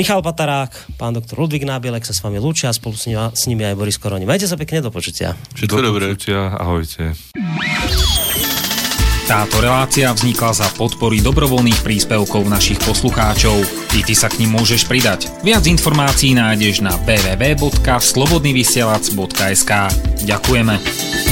Michal Patarák, pán doktor Ludvík Nábielek sa s vami lúčia a spolu s, nimi, s nimi aj Boris Koroni. Majte sa pekne, do počutia. Všetko do dobré. Ahojte. Táto relácia vznikla za podpory dobrovoľných príspevkov našich poslucháčov. I ty sa k ním môžeš pridať. Viac informácií nájdeš na www.slobodnyvysielac.sk Ďakujeme.